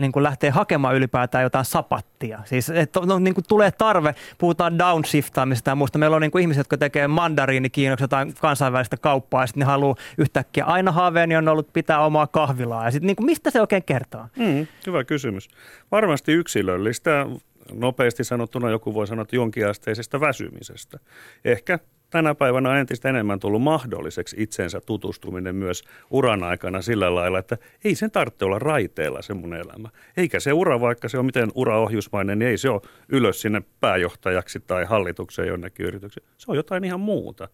niin kuin lähtee hakemaan ylipäätään jotain sapattia. Siis että no, niin kuin tulee tarve, puhutaan downshiftaamisesta ja muusta. Meillä on niin kuin ihmiset, jotka tekee mandariinikiinnoksi jotain kansainvälistä kauppaa ja sitten ne haluaa yhtäkkiä, aina haaveeni on ollut pitää omaa kahvilaa. Ja sitten niin kuin, mistä se oikein kertoo? Mm, hyvä kysymys. Varmasti yksilöllistä. Nopeasti sanottuna joku voi sanoa, että jonkinasteisesta väsymisestä. Ehkä tänä päivänä on entistä enemmän tullut mahdolliseksi itsensä tutustuminen myös uran aikana sillä lailla, että ei sen tarvitse olla raiteella se elämä. Eikä se ura, vaikka se on miten uraohjusmainen, niin ei se ole ylös sinne pääjohtajaksi tai hallitukseen jonnekin yritykseen. Se on jotain ihan muuta.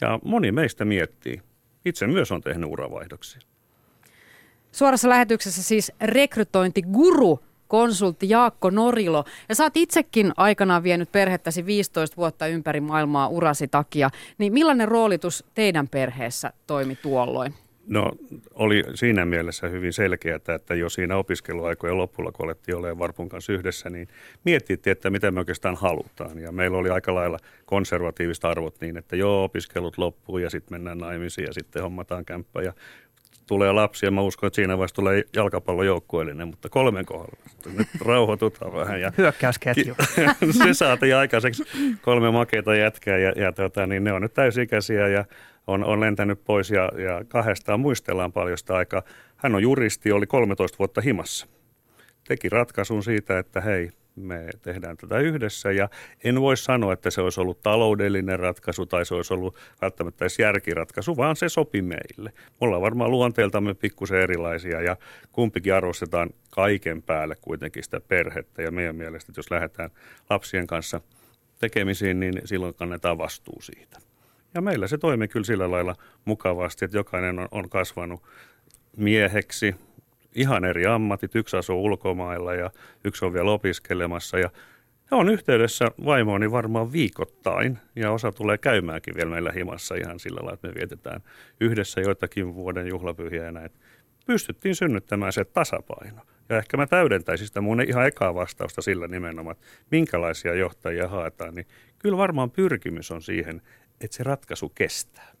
Ja moni meistä miettii. Itse myös on tehnyt uravaihdoksia. Suorassa lähetyksessä siis rekrytointiguru konsultti Jaakko Norilo. Ja sä oot itsekin aikanaan vienyt perhettäsi 15 vuotta ympäri maailmaa urasi takia. Niin millainen roolitus teidän perheessä toimi tuolloin? No oli siinä mielessä hyvin selkeää, että jo siinä opiskeluaikojen lopulla, kun alettiin olemaan Varpun kanssa yhdessä, niin mietittiin, että mitä me oikeastaan halutaan. Ja meillä oli aika lailla konservatiiviset arvot niin, että joo, opiskelut loppuu ja sitten mennään naimisiin ja sitten hommataan kämppä ja tulee lapsia. Mä uskon, että siinä vaiheessa tulee jalkapallojoukkueellinen, mutta kolmen kohdalla. Nyt rauhoitutaan vähän. Ja Hyökkäysketju. se saatiin aikaiseksi kolme makeita jätkää ja, ja tota, niin ne on nyt täysikäisiä ja on, on lentänyt pois ja, ja kahdestaan muistellaan paljon sitä aikaa. Hän on juristi, oli 13 vuotta himassa. Teki ratkaisun siitä, että hei, me tehdään tätä yhdessä ja en voi sanoa, että se olisi ollut taloudellinen ratkaisu tai se olisi ollut välttämättä edes järkiratkaisu, vaan se sopi meille. Me ollaan varmaan luonteeltamme pikkusen erilaisia ja kumpikin arvostetaan kaiken päälle kuitenkin sitä perhettä ja meidän mielestä, että jos lähdetään lapsien kanssa tekemisiin, niin silloin kannetaan vastuu siitä. Ja meillä se toimii kyllä sillä lailla mukavasti, että jokainen on, on kasvanut mieheksi, ihan eri ammatit. Yksi asuu ulkomailla ja yksi on vielä opiskelemassa ja he on yhteydessä vaimooni varmaan viikoittain ja osa tulee käymäänkin vielä meillä himassa ihan sillä lailla, että me vietetään yhdessä joitakin vuoden juhlapyhiä ja näin. Pystyttiin synnyttämään se tasapaino. Ja ehkä mä täydentäisin sitä mun ihan ekaa vastausta sillä nimenomaan, että minkälaisia johtajia haetaan, niin kyllä varmaan pyrkimys on siihen, että se ratkaisu kestää.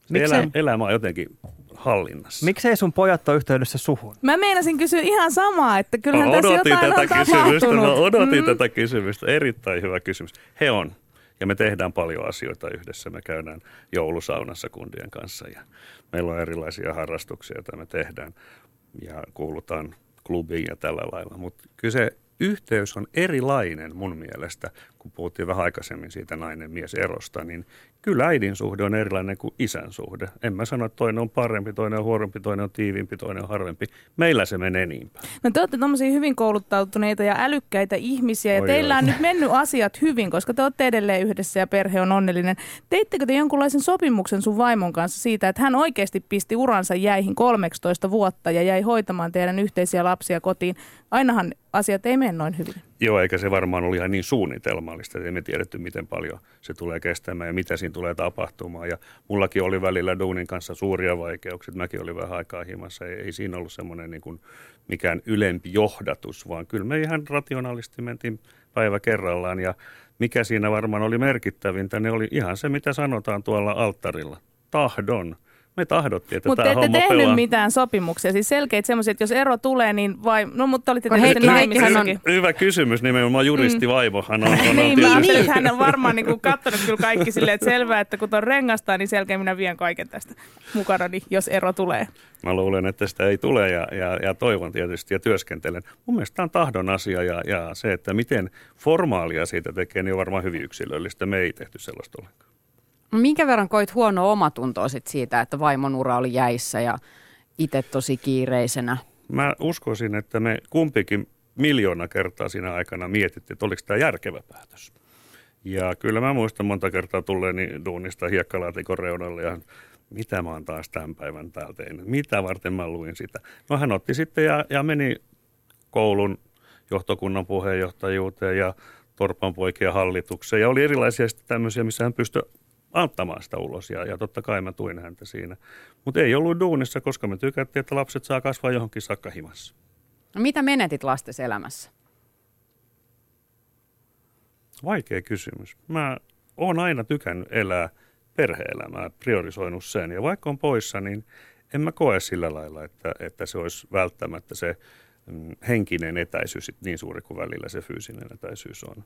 Se Miksei- elä, elämä on jotenkin hallinnassa. Miksei sun pojat ole yhteydessä suhun? Mä meinasin kysyä ihan samaa, että kyllähän Mä tässä jotain tätä on kysymystä, mä tapahtunut. odotin Mm. tätä kysymystä. Erittäin hyvä kysymys. He on. Ja me tehdään paljon asioita yhdessä. Me käydään joulusaunassa kundien kanssa ja meillä on erilaisia harrastuksia, joita me tehdään ja kuulutaan klubiin ja tällä lailla. Mutta kyllä se yhteys on erilainen mun mielestä, kun puhuttiin vähän aikaisemmin siitä nainen-mies erosta, niin kyllä äidin suhde on erilainen kuin isän suhde. En mä sano, että toinen on parempi, toinen on huonompi, toinen on tiiviimpi, toinen on harvempi. Meillä se menee niin päin. No te olette tommosia hyvin kouluttautuneita ja älykkäitä ihmisiä ja Oi, teillä oi. on nyt mennyt asiat hyvin, koska te olette edelleen yhdessä ja perhe on onnellinen. Teittekö te jonkunlaisen sopimuksen sun vaimon kanssa siitä, että hän oikeasti pisti uransa jäihin 13 vuotta ja jäi hoitamaan teidän yhteisiä lapsia kotiin? Ainahan asiat ei mene noin hyvin. Joo, eikä se varmaan ollut ihan niin suunnitelmallista, että emme tiedetty, miten paljon se tulee kestämään ja mitä siinä tulee tapahtumaan. Ja mullakin oli välillä Duunin kanssa suuria vaikeuksia, mäkin olin vähän aikaa himassa. Ei, ei siinä ollut semmoinen niin kuin mikään ylempi johdatus, vaan kyllä me ihan rationaalisti mentiin päivä kerrallaan. Ja mikä siinä varmaan oli merkittävintä, ne oli ihan se, mitä sanotaan tuolla alttarilla. Tahdon. Me tahdottiin, että Mutta tämä ette tehnyt pelaa. mitään sopimuksia, siis selkeitä semmoisia, että jos ero tulee, niin vai, no mutta olitte Kun tietysti on- naimisissakin. Hyvä kysymys, nimenomaan juristivaivohan on, on, on Niin, mä että hän on varmaan niin katsonut kyllä kaikki silleen, että selvää, että kun ton rengastaa, niin selkeä minä vien kaiken tästä mukanani, jos ero tulee. Mä luulen, että sitä ei tule ja, ja, ja toivon tietysti ja työskentelen. Mun mielestä tämä on tahdon asia ja, ja se, että miten formaalia siitä tekee, niin on varmaan hyvin yksilöllistä. Me ei tehty sellaista ollenkaan. Minkä verran koit huonoa omatuntoa sit siitä, että vaimon ura oli jäissä ja itse tosi kiireisenä? Mä uskoisin, että me kumpikin miljoona kertaa siinä aikana mietittiin, että oliko tämä järkevä päätös. Ja kyllä mä muistan monta kertaa tulleeni duunista hiekkalaatikon reunalle ja mitä mä oon taas tämän päivän täällä tehnyt, mitä varten mä luin sitä. No hän otti sitten ja, ja meni koulun johtokunnan puheenjohtajuuteen ja Torpan poikien hallitukseen. Ja oli erilaisia sitten tämmöisiä, missä hän pystyi antamaan sitä ulos ja, ja totta kai mä tuin häntä siinä. Mutta ei ollut duunissa, koska me tykättiin, että lapset saa kasvaa johonkin saakka himassa. No mitä menetit lastesi elämässä? Vaikea kysymys. Mä oon aina tykännyt elää perhe-elämää, priorisoinut sen. Ja vaikka on poissa, niin en mä koe sillä lailla, että, että se olisi välttämättä se mm, henkinen etäisyys niin suuri kuin välillä se fyysinen etäisyys on.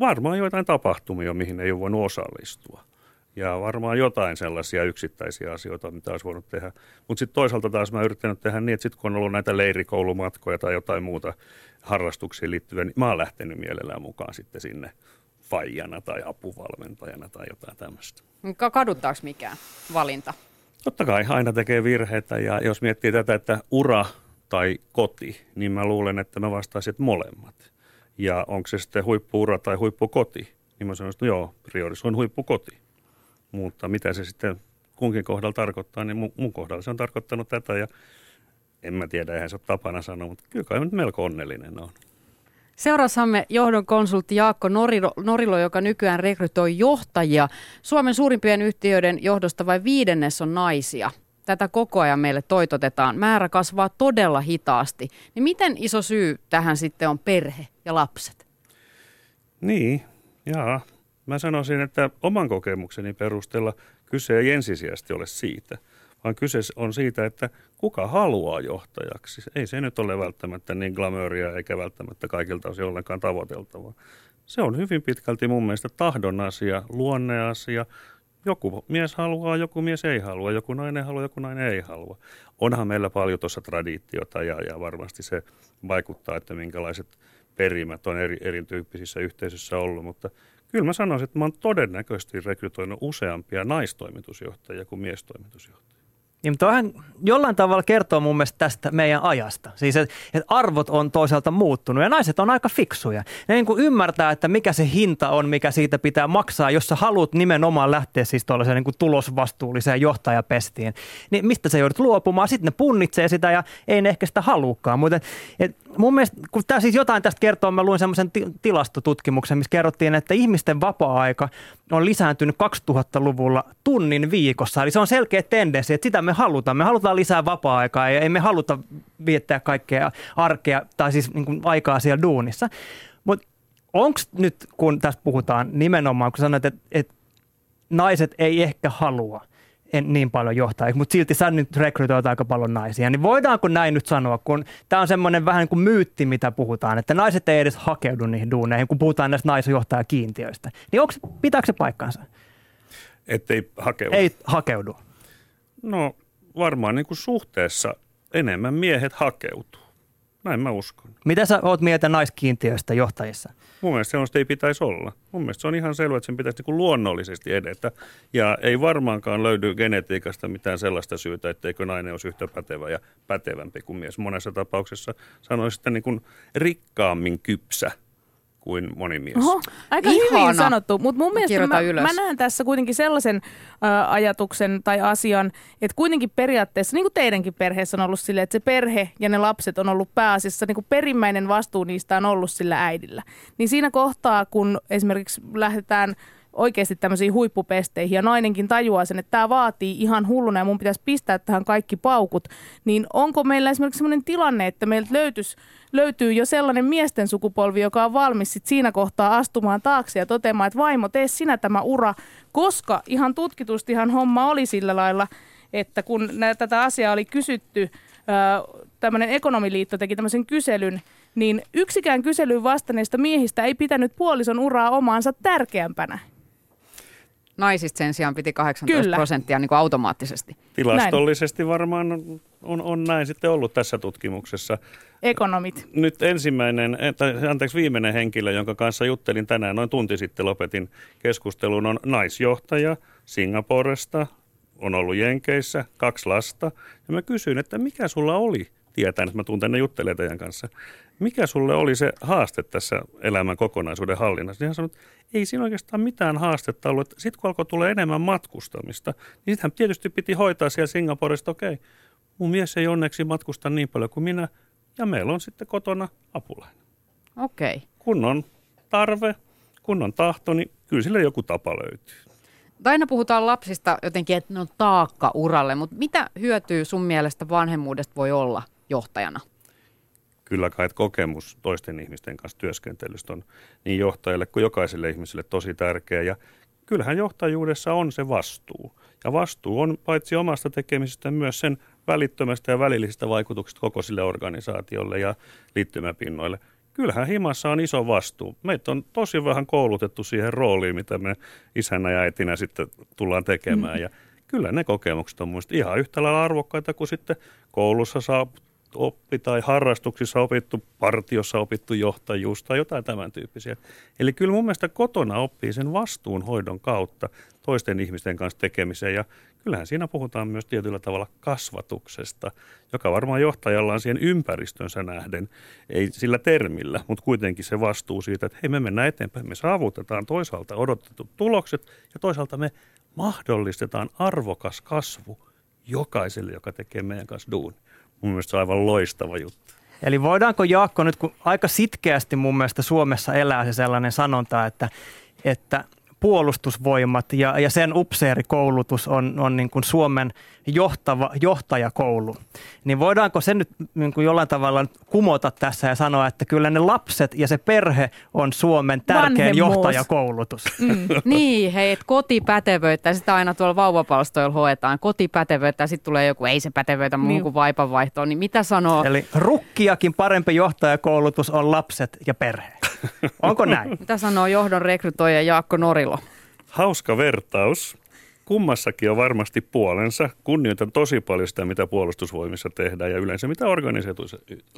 Varmaan joitain tapahtumia, mihin ei ole voinut osallistua. Ja varmaan jotain sellaisia yksittäisiä asioita, mitä olisi voinut tehdä. Mutta sitten toisaalta taas mä yrittänyt tehdä niin, että sitten kun on ollut näitä leirikoulumatkoja tai jotain muuta harrastuksiin liittyviä, niin mä oon lähtenyt mielellään mukaan sitten sinne faijana tai apuvalmentajana tai jotain tämmöistä. Ka- Kaduttaako mikään valinta? Totta kai aina tekee virheitä ja jos miettii tätä, että ura tai koti, niin mä luulen, että mä vastaisin, että molemmat. Ja onko se sitten huippuura tai huippukoti, niin mä sanoisin, että joo, priorisoin huippukoti. Mutta mitä se sitten kunkin kohdalla tarkoittaa, niin mun, mun kohdalla se on tarkoittanut tätä ja en mä tiedä, eihän se ole tapana sanoa, mutta kyllä kai nyt melko onnellinen on. Seuraassamme johdon konsultti Jaakko Norilo, Norilo, joka nykyään rekrytoi johtajia. Suomen suurimpien yhtiöiden johdosta vain viidennes on naisia. Tätä koko ajan meille toitotetaan. Määrä kasvaa todella hitaasti. Niin miten iso syy tähän sitten on perhe ja lapset? Niin, jaa. Mä sanoisin, että oman kokemukseni perusteella kyse ei ensisijaisesti ole siitä, vaan kyse on siitä, että kuka haluaa johtajaksi. Ei se nyt ole välttämättä niin glamouria eikä välttämättä kaikilta osin ollenkaan tavoiteltavaa. Se on hyvin pitkälti mun mielestä tahdon asia, luonneasia. Joku mies haluaa, joku mies ei halua, joku nainen haluaa, joku nainen ei halua. Onhan meillä paljon tuossa traditiota ja, ja varmasti se vaikuttaa, että minkälaiset perimät on eri, erityyppisissä yhteisöissä ollut, mutta kyllä mä sanoisin, että mä oon todennäköisesti rekrytoinut useampia naistoimitusjohtajia kuin miestoimitusjohtajia. Niin, toihan jollain tavalla kertoo mun mielestä tästä meidän ajasta. Siis että et arvot on toisaalta muuttunut ja naiset on aika fiksuja. Ne niin kuin ymmärtää, että mikä se hinta on, mikä siitä pitää maksaa, jos sä haluat nimenomaan lähteä siis tuollaiseen niin kuin tulosvastuulliseen johtajapestiin. Niin mistä sä joudut luopumaan? Sitten ne punnitsee sitä ja ei ne ehkä sitä haluukaan. Mutta et mun mielestä, kun tämä siis jotain tästä kertoo, mä luin semmoisen ti- tilastotutkimuksen, missä kerrottiin, että ihmisten vapaa-aika on lisääntynyt 2000-luvulla tunnin viikossa. Eli se on selkeä tendenssi, että sitä me halutaan. Me halutaan lisää vapaa-aikaa ja ei me haluta viettää kaikkea arkea tai siis niin kuin aikaa siellä duunissa. Mutta onko nyt, kun tästä puhutaan nimenomaan, kun sanoit, että, että naiset ei ehkä halua, en niin paljon johtajia, mutta silti sä nyt rekrytoit aika paljon naisia. Niin voidaanko näin nyt sanoa, kun tämä on semmoinen vähän niin kuin myytti, mitä puhutaan, että naiset ei edes hakeudu niihin duuneihin, kun puhutaan näistä naisjohtajakiintiöistä. Niin onko, pitääkö se paikkansa? Ettei hakeudu. Ei hakeudu. No varmaan niin kuin suhteessa enemmän miehet hakeutuu. Näin mä uskon. Mitä sä oot mieltä naiskiintiöistä johtajissa? Mun mielestä sellaista ei pitäisi olla. Mun mielestä se on ihan selvä, että sen pitäisi niin luonnollisesti edetä. Ja ei varmaankaan löydy genetiikasta mitään sellaista syytä, etteikö nainen olisi yhtä pätevä ja pätevämpi kuin mies. Monessa tapauksessa sanoisi, että niin kuin rikkaammin kypsä kuin moni mies. Oho, aika Ihana. hyvin sanottu, mutta mun mielestä mä, ylös. mä näen tässä kuitenkin sellaisen ä, ajatuksen tai asian, että kuitenkin periaatteessa, niin kuin teidänkin perheessä on ollut silleen, että se perhe ja ne lapset on ollut pääasiassa, niin kuin perimmäinen vastuu niistä on ollut sillä äidillä. Niin siinä kohtaa, kun esimerkiksi lähdetään oikeasti tämmöisiin huippupesteihin ja nainenkin tajuaa sen, että tämä vaatii ihan hulluna ja mun pitäisi pistää tähän kaikki paukut, niin onko meillä esimerkiksi sellainen tilanne, että meiltä löytyisi, löytyy jo sellainen miesten sukupolvi, joka on valmis sit siinä kohtaa astumaan taakse ja toteamaan, että vaimo, tee sinä tämä ura, koska ihan tutkitustihan homma oli sillä lailla, että kun nä- tätä asiaa oli kysytty, tämmöinen ekonomiliitto teki tämmöisen kyselyn, niin yksikään kyselyyn vastanneista miehistä ei pitänyt puolison uraa omaansa tärkeämpänä. Naisista sen sijaan piti 18 Kyllä. prosenttia niin kuin automaattisesti. Tilastollisesti varmaan on, on, on näin sitten ollut tässä tutkimuksessa. Ekonomit. Nyt ensimmäinen, eh, tai anteeksi viimeinen henkilö, jonka kanssa juttelin tänään, noin tunti sitten lopetin keskustelun, on naisjohtaja Singaporesta, on ollut Jenkeissä, kaksi lasta. Ja mä kysyin, että mikä sulla oli, tietäen, että mä tuun tänne juttelemaan teidän kanssa, mikä sulle oli se haaste tässä elämän kokonaisuuden hallinnassa? Niin hän sanoi, että ei siinä oikeastaan mitään haastetta ollut. Sitten kun alkoi tulla enemmän matkustamista, niin sittenhän tietysti piti hoitaa siellä Singaporesta, okei, mun mies ei onneksi matkusta niin paljon kuin minä, ja meillä on sitten kotona apulainen. Okei. Okay. Kun on tarve, kun on tahto, niin kyllä sille joku tapa löytyy. Aina puhutaan lapsista jotenkin, että ne on taakka uralle, mutta mitä hyötyä sun mielestä vanhemmuudesta voi olla johtajana? Kyllä kai että kokemus toisten ihmisten kanssa työskentelystä on niin johtajalle kuin jokaiselle ihmiselle tosi tärkeä. Ja kyllähän johtajuudessa on se vastuu. Ja vastuu on paitsi omasta tekemisestä myös sen välittömästä ja välillisistä vaikutuksista koko sille organisaatiolle ja liittymäpinnoille. Kyllähän himassa on iso vastuu. Meitä on tosi vähän koulutettu siihen rooliin, mitä me isänä ja äitinä sitten tullaan tekemään. Ja kyllä ne kokemukset on mielestäni ihan yhtä lailla arvokkaita kuin sitten koulussa saa oppi tai harrastuksissa opittu, partiossa opittu johtajuus tai jotain tämän tyyppisiä. Eli kyllä mun mielestä kotona oppii sen vastuunhoidon kautta toisten ihmisten kanssa tekemiseen ja kyllähän siinä puhutaan myös tietyllä tavalla kasvatuksesta, joka varmaan johtajalla on siihen ympäristönsä nähden, ei sillä termillä, mutta kuitenkin se vastuu siitä, että hei me mennään eteenpäin, me saavutetaan toisaalta odotetut tulokset ja toisaalta me mahdollistetaan arvokas kasvu jokaiselle, joka tekee meidän kanssa duuni. Mun mielestä se on aivan loistava juttu. Eli voidaanko Jaakko nyt, kun aika sitkeästi mun mielestä Suomessa elää se sellainen sanonta, että, että puolustusvoimat ja, ja sen upseerikoulutus on, on niin kuin Suomen johtava, johtajakoulu. Niin voidaanko se nyt niin kuin jollain tavalla kumota tässä ja sanoa, että kyllä ne lapset ja se perhe on Suomen tärkein Vanhemmuus. johtajakoulutus? Niin, hei, et kotipätevöitä sitä aina tuolla vauvapalstoilla hoetaan. Kotipätevöitä ja sitten tulee joku, ei se pätevöitä muuhun Niin. kuin vaipanvaihtoon. Niin mitä sanoo, Eli rukkiakin parempi johtajakoulutus on lapset ja perhe. Onko näin? mitä sanoo johdon rekrytoija Jaakko Norilo? Hauska vertaus. Kummassakin on varmasti puolensa. Kunnioitan tosi paljon sitä, mitä puolustusvoimissa tehdään ja yleensä mitä organisoitu-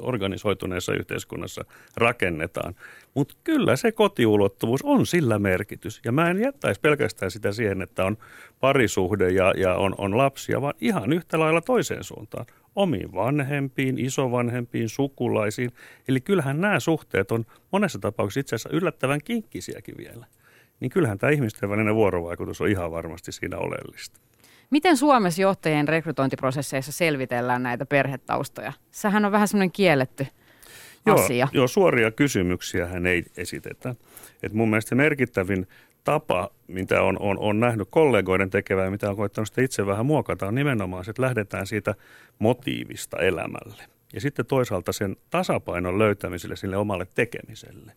organisoituneessa yhteiskunnassa rakennetaan. Mutta kyllä se kotiulottuvuus on sillä merkitys. Ja mä en jättäisi pelkästään sitä siihen, että on parisuhde ja, ja on, on lapsia, vaan ihan yhtä lailla toiseen suuntaan. Omiin vanhempiin, isovanhempiin, sukulaisiin. Eli kyllähän nämä suhteet on monessa tapauksessa itse asiassa yllättävän kinkkisiäkin vielä niin kyllähän tämä ihmisten välinen vuorovaikutus on ihan varmasti siinä oleellista. Miten Suomessa johtajien rekrytointiprosesseissa selvitellään näitä perhetaustoja? Sähän on vähän semmoinen kielletty asia. Joo, joo, suoria kysymyksiä hän ei esitetä. Et mun mielestä merkittävin tapa, mitä on, on, on nähnyt kollegoiden tekevää ja mitä on koittanut sitä itse vähän muokata, on nimenomaan se, että lähdetään siitä motiivista elämälle. Ja sitten toisaalta sen tasapainon löytämiselle sille omalle tekemiselle.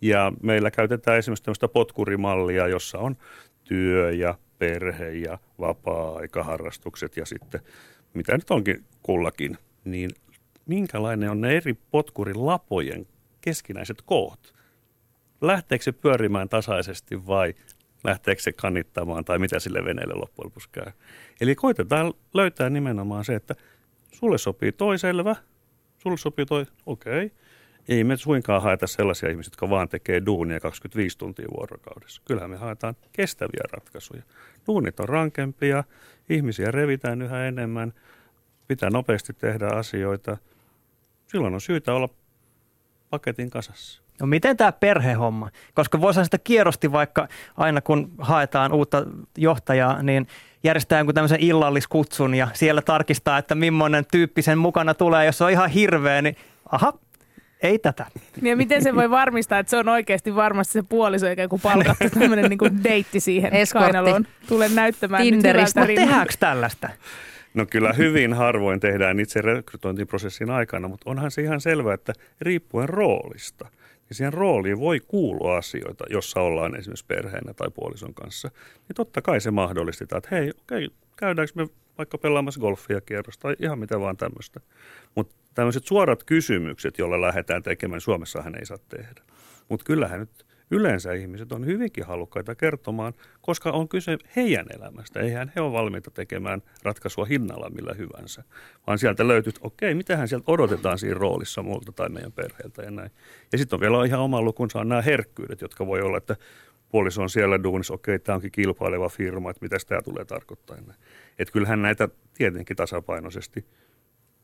Ja meillä käytetään esimerkiksi tämmöistä potkurimallia, jossa on työ ja perhe ja vapaa-aikaharrastukset ja sitten mitä nyt onkin kullakin, niin minkälainen on ne eri potkurin lapojen keskinäiset koot? Lähteekö se pyörimään tasaisesti vai lähteekö se kannittamaan tai mitä sille veneelle loppujen lopuksi käy? Eli koitetaan löytää nimenomaan se, että sulle sopii toi selvä, sulle sopii toi, okei. Okay. Ei me suinkaan haeta sellaisia ihmisiä, jotka vaan tekee duunia 25 tuntia vuorokaudessa. Kyllähän me haetaan kestäviä ratkaisuja. Duunit on rankempia, ihmisiä revitään yhä enemmän, pitää nopeasti tehdä asioita. Silloin on syytä olla paketin kasassa. No miten tämä perhehomma? Koska voisi sitä kierrosti vaikka aina kun haetaan uutta johtajaa, niin järjestää jonkun tämmöisen illalliskutsun ja siellä tarkistaa, että millainen tyyppi sen mukana tulee. Jos se on ihan hirveä, niin aha, ei tätä. Niin ja miten se voi varmistaa, että se on oikeasti varmasti se puoliso, eikä joku palkattu tämmöinen niin deitti siihen Eskortti. kainaloon. Tule näyttämään Tinderistä. nyt hyvältä Tehdäänkö tällaista? No kyllä hyvin harvoin tehdään itse rekrytointiprosessin aikana, mutta onhan se ihan selvää, että riippuen roolista, niin siihen rooliin voi kuulua asioita, jossa ollaan esimerkiksi perheenä tai puolison kanssa. Niin totta kai se mahdollistetaan, että hei, okei, käydäänkö me vaikka pelaamassa golfia kierrosta tai ihan mitä vaan tämmöistä. Mutta tämmöiset suorat kysymykset, joilla lähdetään tekemään, Suomessahan ei saa tehdä. Mutta kyllähän nyt yleensä ihmiset on hyvinkin halukkaita kertomaan, koska on kyse heidän elämästä. Eihän he ole valmiita tekemään ratkaisua hinnalla millä hyvänsä, vaan sieltä löytyy, että okei, mitähän sieltä odotetaan siinä roolissa multa tai meidän perheeltä ja näin. Ja sitten on vielä ihan oma lukunsa on nämä herkkyydet, jotka voi olla, että puoliso on siellä duunissa, okei, tämä onkin kilpaileva firma, että mitä tämä tulee tarkoittaa. Että kyllähän näitä tietenkin tasapainoisesti –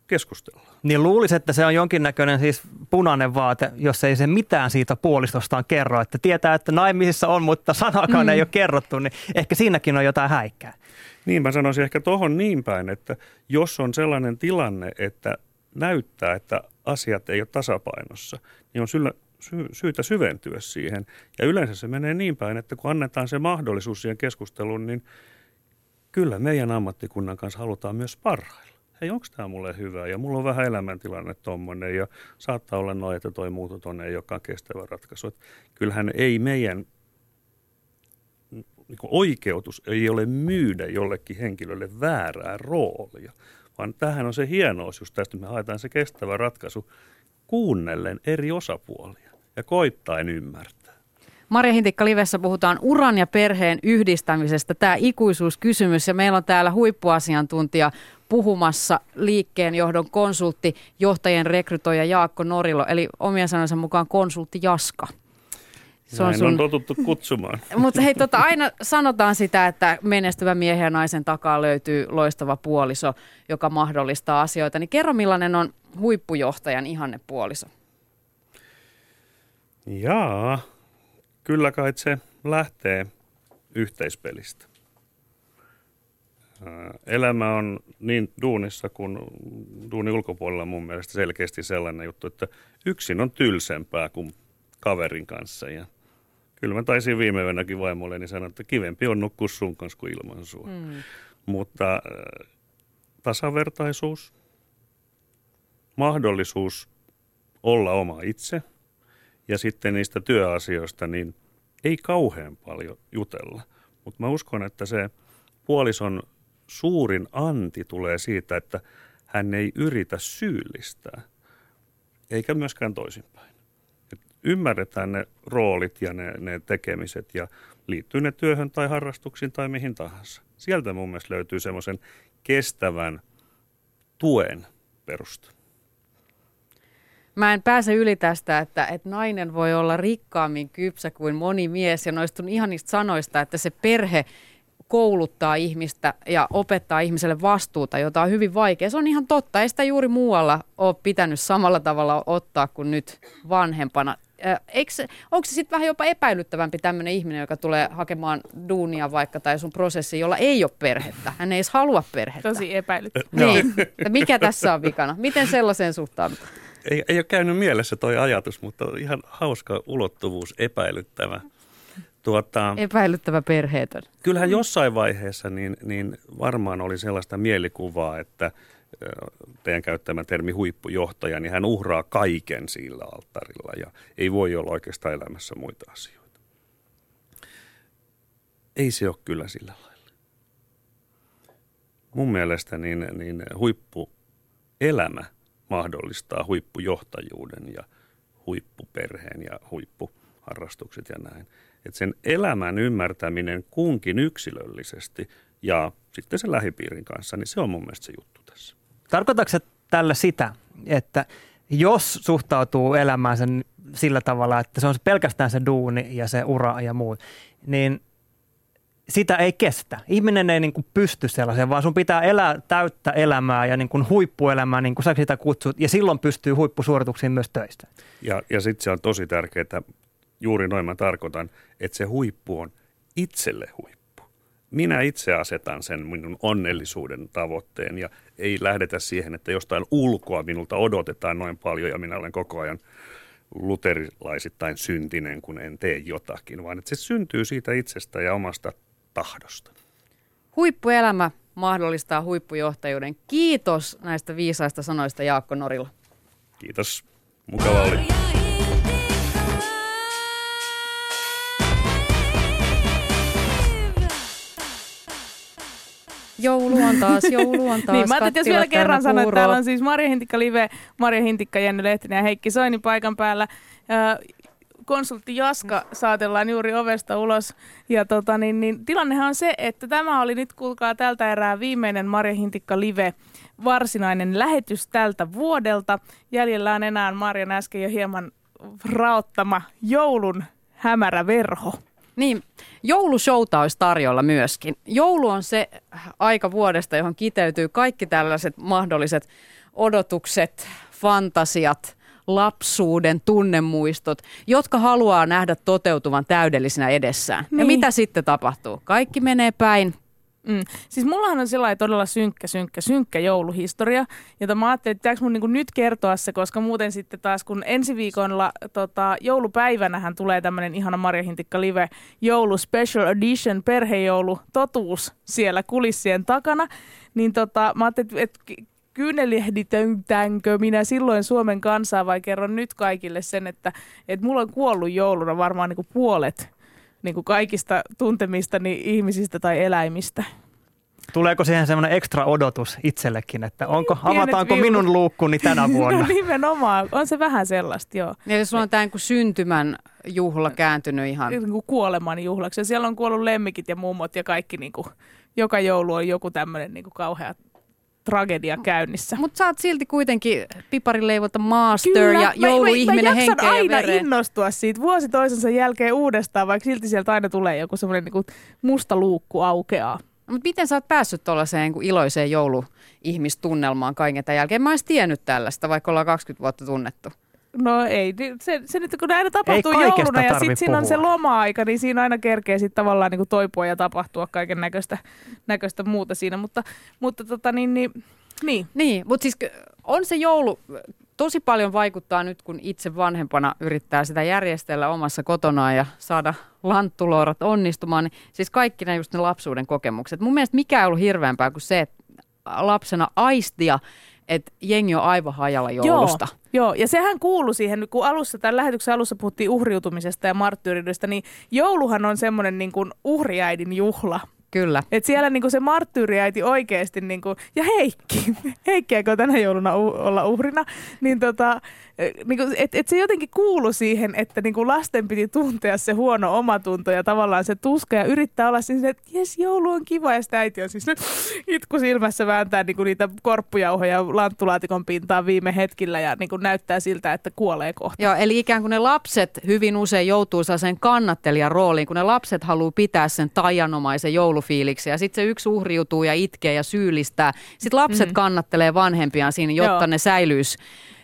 keskustellaan. Niin luulisi, että se on jonkinnäköinen siis punainen vaate, jos ei se mitään siitä puolistostaan kerro. Että tietää, että naimisissa on, mutta sanakaan mm. ei ole kerrottu, niin ehkä siinäkin on jotain häikkää. Niin, mä sanoisin ehkä tuohon niin päin, että jos on sellainen tilanne, että näyttää, että asiat ei ole tasapainossa, niin on syllä, sy- syytä syventyä siihen. Ja yleensä se menee niin päin, että kun annetaan se mahdollisuus siihen keskusteluun, niin kyllä meidän ammattikunnan kanssa halutaan myös parhailla hei, onko tämä mulle hyvä ja mulla on vähän elämäntilanne tuommoinen ja saattaa olla noin, että toi muuto tuonne ei olekaan kestävä ratkaisu. Et kyllähän ei meidän niin oikeutus ei ole myydä jollekin henkilölle väärää roolia, vaan tähän on se hienous just tästä, me haetaan se kestävä ratkaisu kuunnellen eri osapuolia ja koittain ymmärtää. Marja Hintikka Livessä puhutaan uran ja perheen yhdistämisestä. Tämä ikuisuuskysymys ja meillä on täällä huippuasiantuntija puhumassa liikkeen johdon konsultti, johtajien rekrytoija Jaakko Norilo, eli omien sanansa mukaan konsultti Jaska. Se on, sun... on totuttu kutsumaan. Mutta hei, tota, aina sanotaan sitä, että menestyvä miehen ja naisen takaa löytyy loistava puoliso, joka mahdollistaa asioita. Niin kerro, millainen on huippujohtajan ihanne puoliso? Jaa, kyllä kai se lähtee yhteispelistä. Elämä on niin duunissa kuin duunin ulkopuolella mun mielestä selkeästi sellainen juttu, että yksin on tylsempää kuin kaverin kanssa. Ja kyllä mä taisin viime yönäkin vaimolleni sanoa, että kivempi on nukkua sun kanssa kuin ilman sua. Mm. Mutta tasavertaisuus, mahdollisuus olla oma itse ja sitten niistä työasioista, niin ei kauhean paljon jutella. Mutta mä uskon, että se puolison suurin anti tulee siitä, että hän ei yritä syyllistää, eikä myöskään toisinpäin. Et ymmärretään ne roolit ja ne, ne tekemiset ja liittyy ne työhön tai harrastuksiin tai mihin tahansa. Sieltä mun mielestä löytyy semmoisen kestävän tuen perusta. Mä en pääse yli tästä, että, että nainen voi olla rikkaammin kypsä kuin moni mies ja noista ihan niistä sanoista, että se perhe kouluttaa ihmistä ja opettaa ihmiselle vastuuta, jota on hyvin vaikea. Se on ihan totta. Ei sitä juuri muualla ole pitänyt samalla tavalla ottaa kuin nyt vanhempana. Eikö, onko se sitten vähän jopa epäilyttävämpi tämmöinen ihminen, joka tulee hakemaan duunia vaikka tai sun prosessi, jolla ei ole perhettä? Hän ei edes halua perhettä. Tosi epäilyttävää. Niin. Mikä tässä on vikana? Miten sellaiseen suhtaudutaan? Ei, ei ole käynyt mielessä toi ajatus, mutta ihan hauska ulottuvuus, epäilyttävä. Tuota, Epäilyttävä perheetön. Kyllähän jossain vaiheessa niin, niin varmaan oli sellaista mielikuvaa, että teidän käyttämä termi huippujohtaja, niin hän uhraa kaiken sillä alttarilla ja ei voi olla oikeastaan elämässä muita asioita. Ei se ole kyllä sillä lailla. mun mielestä niin, niin huippuelämä mahdollistaa huippujohtajuuden ja huippuperheen ja huippuharrastukset ja näin. Et sen elämän ymmärtäminen kunkin yksilöllisesti ja sitten sen lähipiirin kanssa, niin se on mun mielestä se juttu tässä. Tarkoitatko se tällä sitä, että jos suhtautuu elämään sen sillä tavalla, että se on pelkästään se duuni ja se ura ja muu, niin sitä ei kestä. Ihminen ei niin kuin pysty sellaiseen, vaan sun pitää elää täyttä elämää ja niin kuin huippuelämää, niin kuin sä sitä kutsut, ja silloin pystyy huippusuorituksiin myös töistä. Ja, ja sitten se on tosi tärkeää, juuri noin mä tarkoitan, että se huippu on itselle huippu. Minä itse asetan sen minun onnellisuuden tavoitteen ja ei lähdetä siihen, että jostain ulkoa minulta odotetaan noin paljon ja minä olen koko ajan luterilaisittain syntinen, kun en tee jotakin, vaan että se syntyy siitä itsestä ja omasta tahdosta. Huippuelämä mahdollistaa huippujohtajuuden. Kiitos näistä viisaista sanoista Jaakko Norilla. Kiitos. Mukava oli. Joulu on taas, joulu on taas. niin, mä ajattelin, jos vielä kerran sanon, että täällä on siis Marja Hintikka Live, Marja Hintikka, Jenny Lehtinen ja Heikki Soini paikan päällä. konsultti Jaska saatellaan juuri ovesta ulos. Ja tota, niin, niin, tilannehan on se, että tämä oli nyt, kuulkaa, tältä erää viimeinen Marja Hintikka Live varsinainen lähetys tältä vuodelta. Jäljellä on enää Marjan äsken jo hieman raottama joulun hämärä verho. Niin, joulushowta olisi tarjolla myöskin. Joulu on se aika vuodesta, johon kiteytyy kaikki tällaiset mahdolliset odotukset, fantasiat, lapsuuden tunnemuistot, jotka haluaa nähdä toteutuvan täydellisinä edessään. Niin. Ja mitä sitten tapahtuu? Kaikki menee päin Mm. Siis mullahan on sellainen todella synkkä, synkkä, synkkä jouluhistoria, jota mä ajattelin, että mun niinku nyt kertoa se, koska muuten sitten taas kun ensi viikolla tota, joulupäivänähän tulee tämmöinen ihana Marja Hintikka Live joulu special edition perhejoulu totuus siellä kulissien takana, niin tota, mä ajattelin, että kyynelehditänkö minä silloin Suomen kansaa vai kerron nyt kaikille sen, että, että mulla on kuollut jouluna varmaan niin kuin puolet niin kuin kaikista tuntemistani ihmisistä tai eläimistä. Tuleeko siihen semmoinen ekstra odotus itsellekin, että onko, Pienet avataanko viulu. minun luukkuni tänä vuonna? No nimenomaan, on se vähän sellaista, joo. Ja jos sulla on tämä niin syntymän juhla kääntynyt ihan... Niin kuin kuoleman juhlaksi. Ja siellä on kuollut lemmikit ja mummot ja kaikki, niin kuin, joka joulu on joku tämmöinen niin kuin kauhea tragedia käynnissä. Mutta sä oot silti kuitenkin piparileivota master Kyllä, ja jouluihminen mä, mä, mä henkeä aina ja veren. innostua siitä vuosi toisensa jälkeen uudestaan, vaikka silti sieltä aina tulee joku semmoinen niin musta luukku aukeaa. Mutta miten sä oot päässyt tuollaiseen niin iloiseen jouluihmistunnelmaan kaiken tämän jälkeen? Mä oon tiennyt tällaista, vaikka ollaan 20 vuotta tunnettu. No ei, se, se nyt kun aina tapahtuu jouluna ja sitten siinä on se loma-aika, niin siinä aina kerkee sitten tavallaan niin kuin toipua ja tapahtua kaiken näköistä, näköistä muuta siinä. Mutta, mutta tota niin, niin, niin. Niin, mutta siis on se joulu, tosi paljon vaikuttaa nyt, kun itse vanhempana yrittää sitä järjestellä omassa kotonaan ja saada lanttulorat onnistumaan. Niin siis kaikki ne just ne lapsuuden kokemukset. Mun mielestä mikä ei ollut hirveämpää kuin se, että lapsena aistia, että jengi on aivan hajalla joulusta. Joo, ja sehän kuuluu siihen, kun alussa, tämän lähetyksen alussa puhuttiin uhriutumisesta ja marttyyridystä, niin jouluhan on semmoinen niin kuin uhriäidin juhla. Kyllä. Et siellä niinku se marttyyriäiti oikeasti, niinku, ja Heikki, Heikki eikö tänä jouluna u- olla uhrina, niin tota, niinku, et, et se jotenkin kuulu siihen, että niinku lasten piti tuntea se huono omatunto ja tavallaan se tuska ja yrittää olla siis, että jes, joulu on kiva ja sitä äiti on siis itku silmässä vääntää niinku niitä korppujauhoja lanttulaatikon pintaan viime hetkillä ja niinku näyttää siltä, että kuolee kohta. Joo, eli ikään kuin ne lapset hyvin usein joutuu sen kannattelijan rooliin, kun ne lapset haluaa pitää sen tajanomaisen joulufiiliksi ja sitten se yksi uhriutuu ja itkee ja syyllistää. Sitten lapset mm. kannattelee vanhempiaan siinä, jotta Joo. ne säilyisi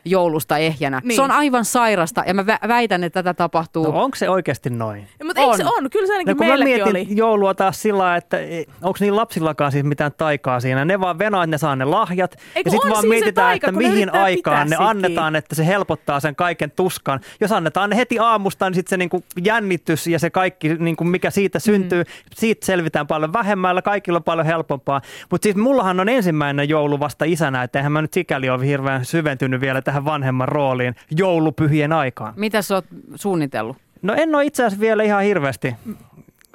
joulusta ehjänä. Niin. Se on aivan sairasta ja mä väitän, että tätä tapahtuu. No onko se oikeasti noin? Ja, mutta on. se on? Kyllä se ainakin no, kun mä mietin oli. joulua taas sillä että onko niin lapsillakaan siis mitään taikaa siinä. Ne vaan venaa, että ne saa ne lahjat. Eiku ja sitten vaan siis mietitään, taika, että mihin aikaan ne annetaan, että se helpottaa sen kaiken tuskan. Jos annetaan ne heti aamusta, niin sitten se niinku jännitys ja se kaikki, niinku mikä siitä syntyy, mm. siitä selvitään paljon vähemmällä, kaikilla on paljon helpompaa. Mutta siis mullahan on ensimmäinen joulu vasta isänä, että eihän mä nyt sikäli ole hirveän syventynyt vielä tähän tähän vanhemman rooliin joulupyhien aikaan. Mitä sä oot suunnitellut? No en ole itse asiassa vielä ihan hirveästi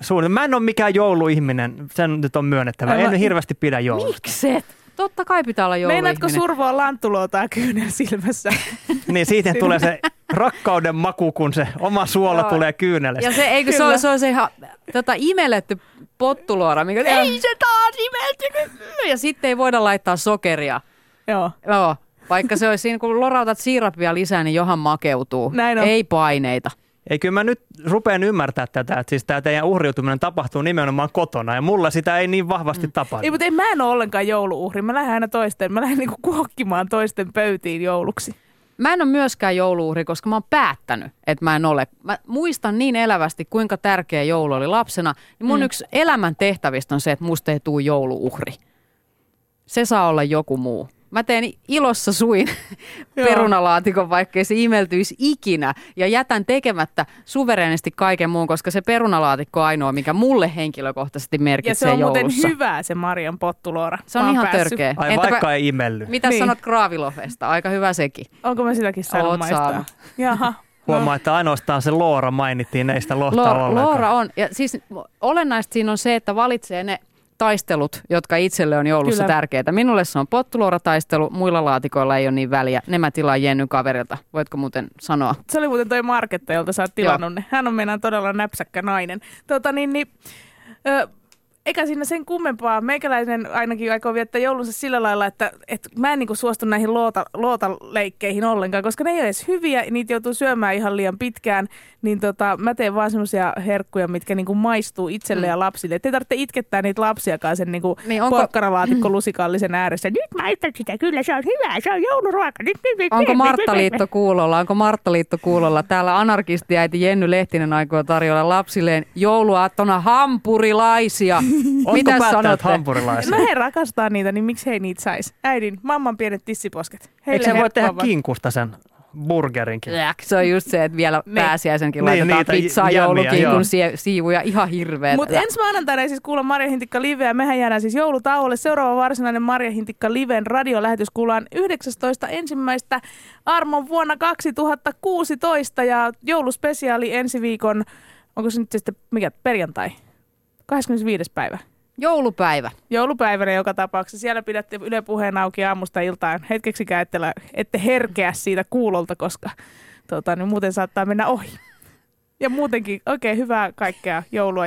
suunnitelma. Mä en ole mikään jouluihminen, sen nyt on myönnettävä. Aivan. En hirveästi pidä joulusta. Mikset? Totta kai pitää olla jouluihminen. Meinaatko survoa lanttulotaa kyynel silmässä? Niin siitä tulee se rakkauden maku, kun se oma suola Joo. tulee kyynelestä. Ja se, eikö se ole, se, on se ihan tota, imelletty pottuloora, mikä ei se taas imeltynyt. Ja sitten ei voida laittaa sokeria. Joo. Joo, vaikka se olisi siinä, kun lorautat siirapia lisää, niin johan makeutuu. Näin on. Ei paineita. Ei, kyllä mä nyt rupean ymmärtää tätä, että siis tämä teidän uhriutuminen tapahtuu nimenomaan kotona ja mulla sitä ei niin vahvasti mm. tapahdu. Ei, mutta ei, mä en ole ollenkaan jouluuhri. Mä lähden aina toisten, mä lähden niinku kuokkimaan toisten pöytiin jouluksi. Mä en ole myöskään jouluuhri, koska mä oon päättänyt, että mä en ole. Mä muistan niin elävästi, kuinka tärkeä joulu oli lapsena. Niin mun mm. yksi elämän tehtävistä on se, että musta ei tule jouluuhri. Se saa olla joku muu. Mä teen ilossa suin Joo. perunalaatikon, vaikkei se imeltyisi ikinä. Ja jätän tekemättä suvereenisti kaiken muun, koska se perunalaatikko on ainoa, mikä mulle henkilökohtaisesti Ja merkitsee se on muuten joulussa. hyvä se Marjan pottuloora. Se on Mä ihan päässyt. törkeä. Ai Entäpä- vaikka ei imelly. Mitä Niin. sanot Kraavilofesta? Aika hyvä sekin. Onko mä sitäkin saanut Oot maistaa? saanut. Jaha. Huomaa, että ainoastaan se Loora mainittiin, ei sitä lohta Loora, ollenkaan. Loora on. Ja siis olennaista siinä on se, että valitsee ne taistelut, jotka itselle on joulussa Kyllä. tärkeitä. Minulle se on pottuloorataistelu, muilla laatikoilla ei ole niin väliä. Ne mä tilaan Jennyn kaverilta. Voitko muuten sanoa? Se oli muuten toi Marketta, jolta sä oot tilannut ne. Hän on meidän todella näpsäkkä nainen. Tota niin, niin ö, eikä siinä sen kummempaa. Meikäläinen ainakin aikoo viettää joulunsa sillä lailla, että, että mä en niinku suostu näihin loota, lootaleikkeihin ollenkaan, koska ne ei ole edes hyviä, niitä joutuu syömään ihan liian pitkään. Niin tota, mä teen vaan semmoisia herkkuja, mitkä niinku maistuu itselle Mm. ja lapsille. Et ei tarvitse itkettää niitä lapsiakaan sen Niin niin onko- porkkanalaatikko lusikallisen ääressä. Nyt maistan sitä, kyllä se on hyvä, se on jouluruoka. Nyt, nyt, nyt, Onko Marttaliitto kuulolla? Onko Marttaliitto kuulolla? Täällä anarkistiäiti Jenny Lehtinen aikoo tarjolla lapsilleen jouluaattona hampurilaisia. Ootko Mitä sanotte? hampurilaisia? No he rakastaa niitä, niin miksi he ei niitä sais? Äidin, mamman pienet tissiposket. Eikö se voi tehdä kinkusta sen burgerinkin? Jäk, Se on just se, että vielä Niin. pääsiäisenkin Niin, laitetaan niitä pizzaa jämiä, joulukinkun sie- siivuja. Ihan hirveet. Mutta ensi maanantaina ei siis kuulla Marja Hintikka liveä. Mehän jäädään siis joulutauolle. Seuraava varsinainen Marja Hintikka liven radiolähetys kuullaan 19. ensimmäistä armon vuonna 2016 ja jouluspesiaali ensi viikon, onko se nyt sitten mikä, perjantai? 25. päivä. Joulupäivä. Joulupäivänä joka tapauksessa. Siellä pidätte Yle Puheen auki aamusta iltaan. Hetkeksikään ette, ette herkeä siitä kuulolta, koska tota, niin muuten saattaa mennä ohi. Ja muutenkin oikein hyvää kaikkea joulua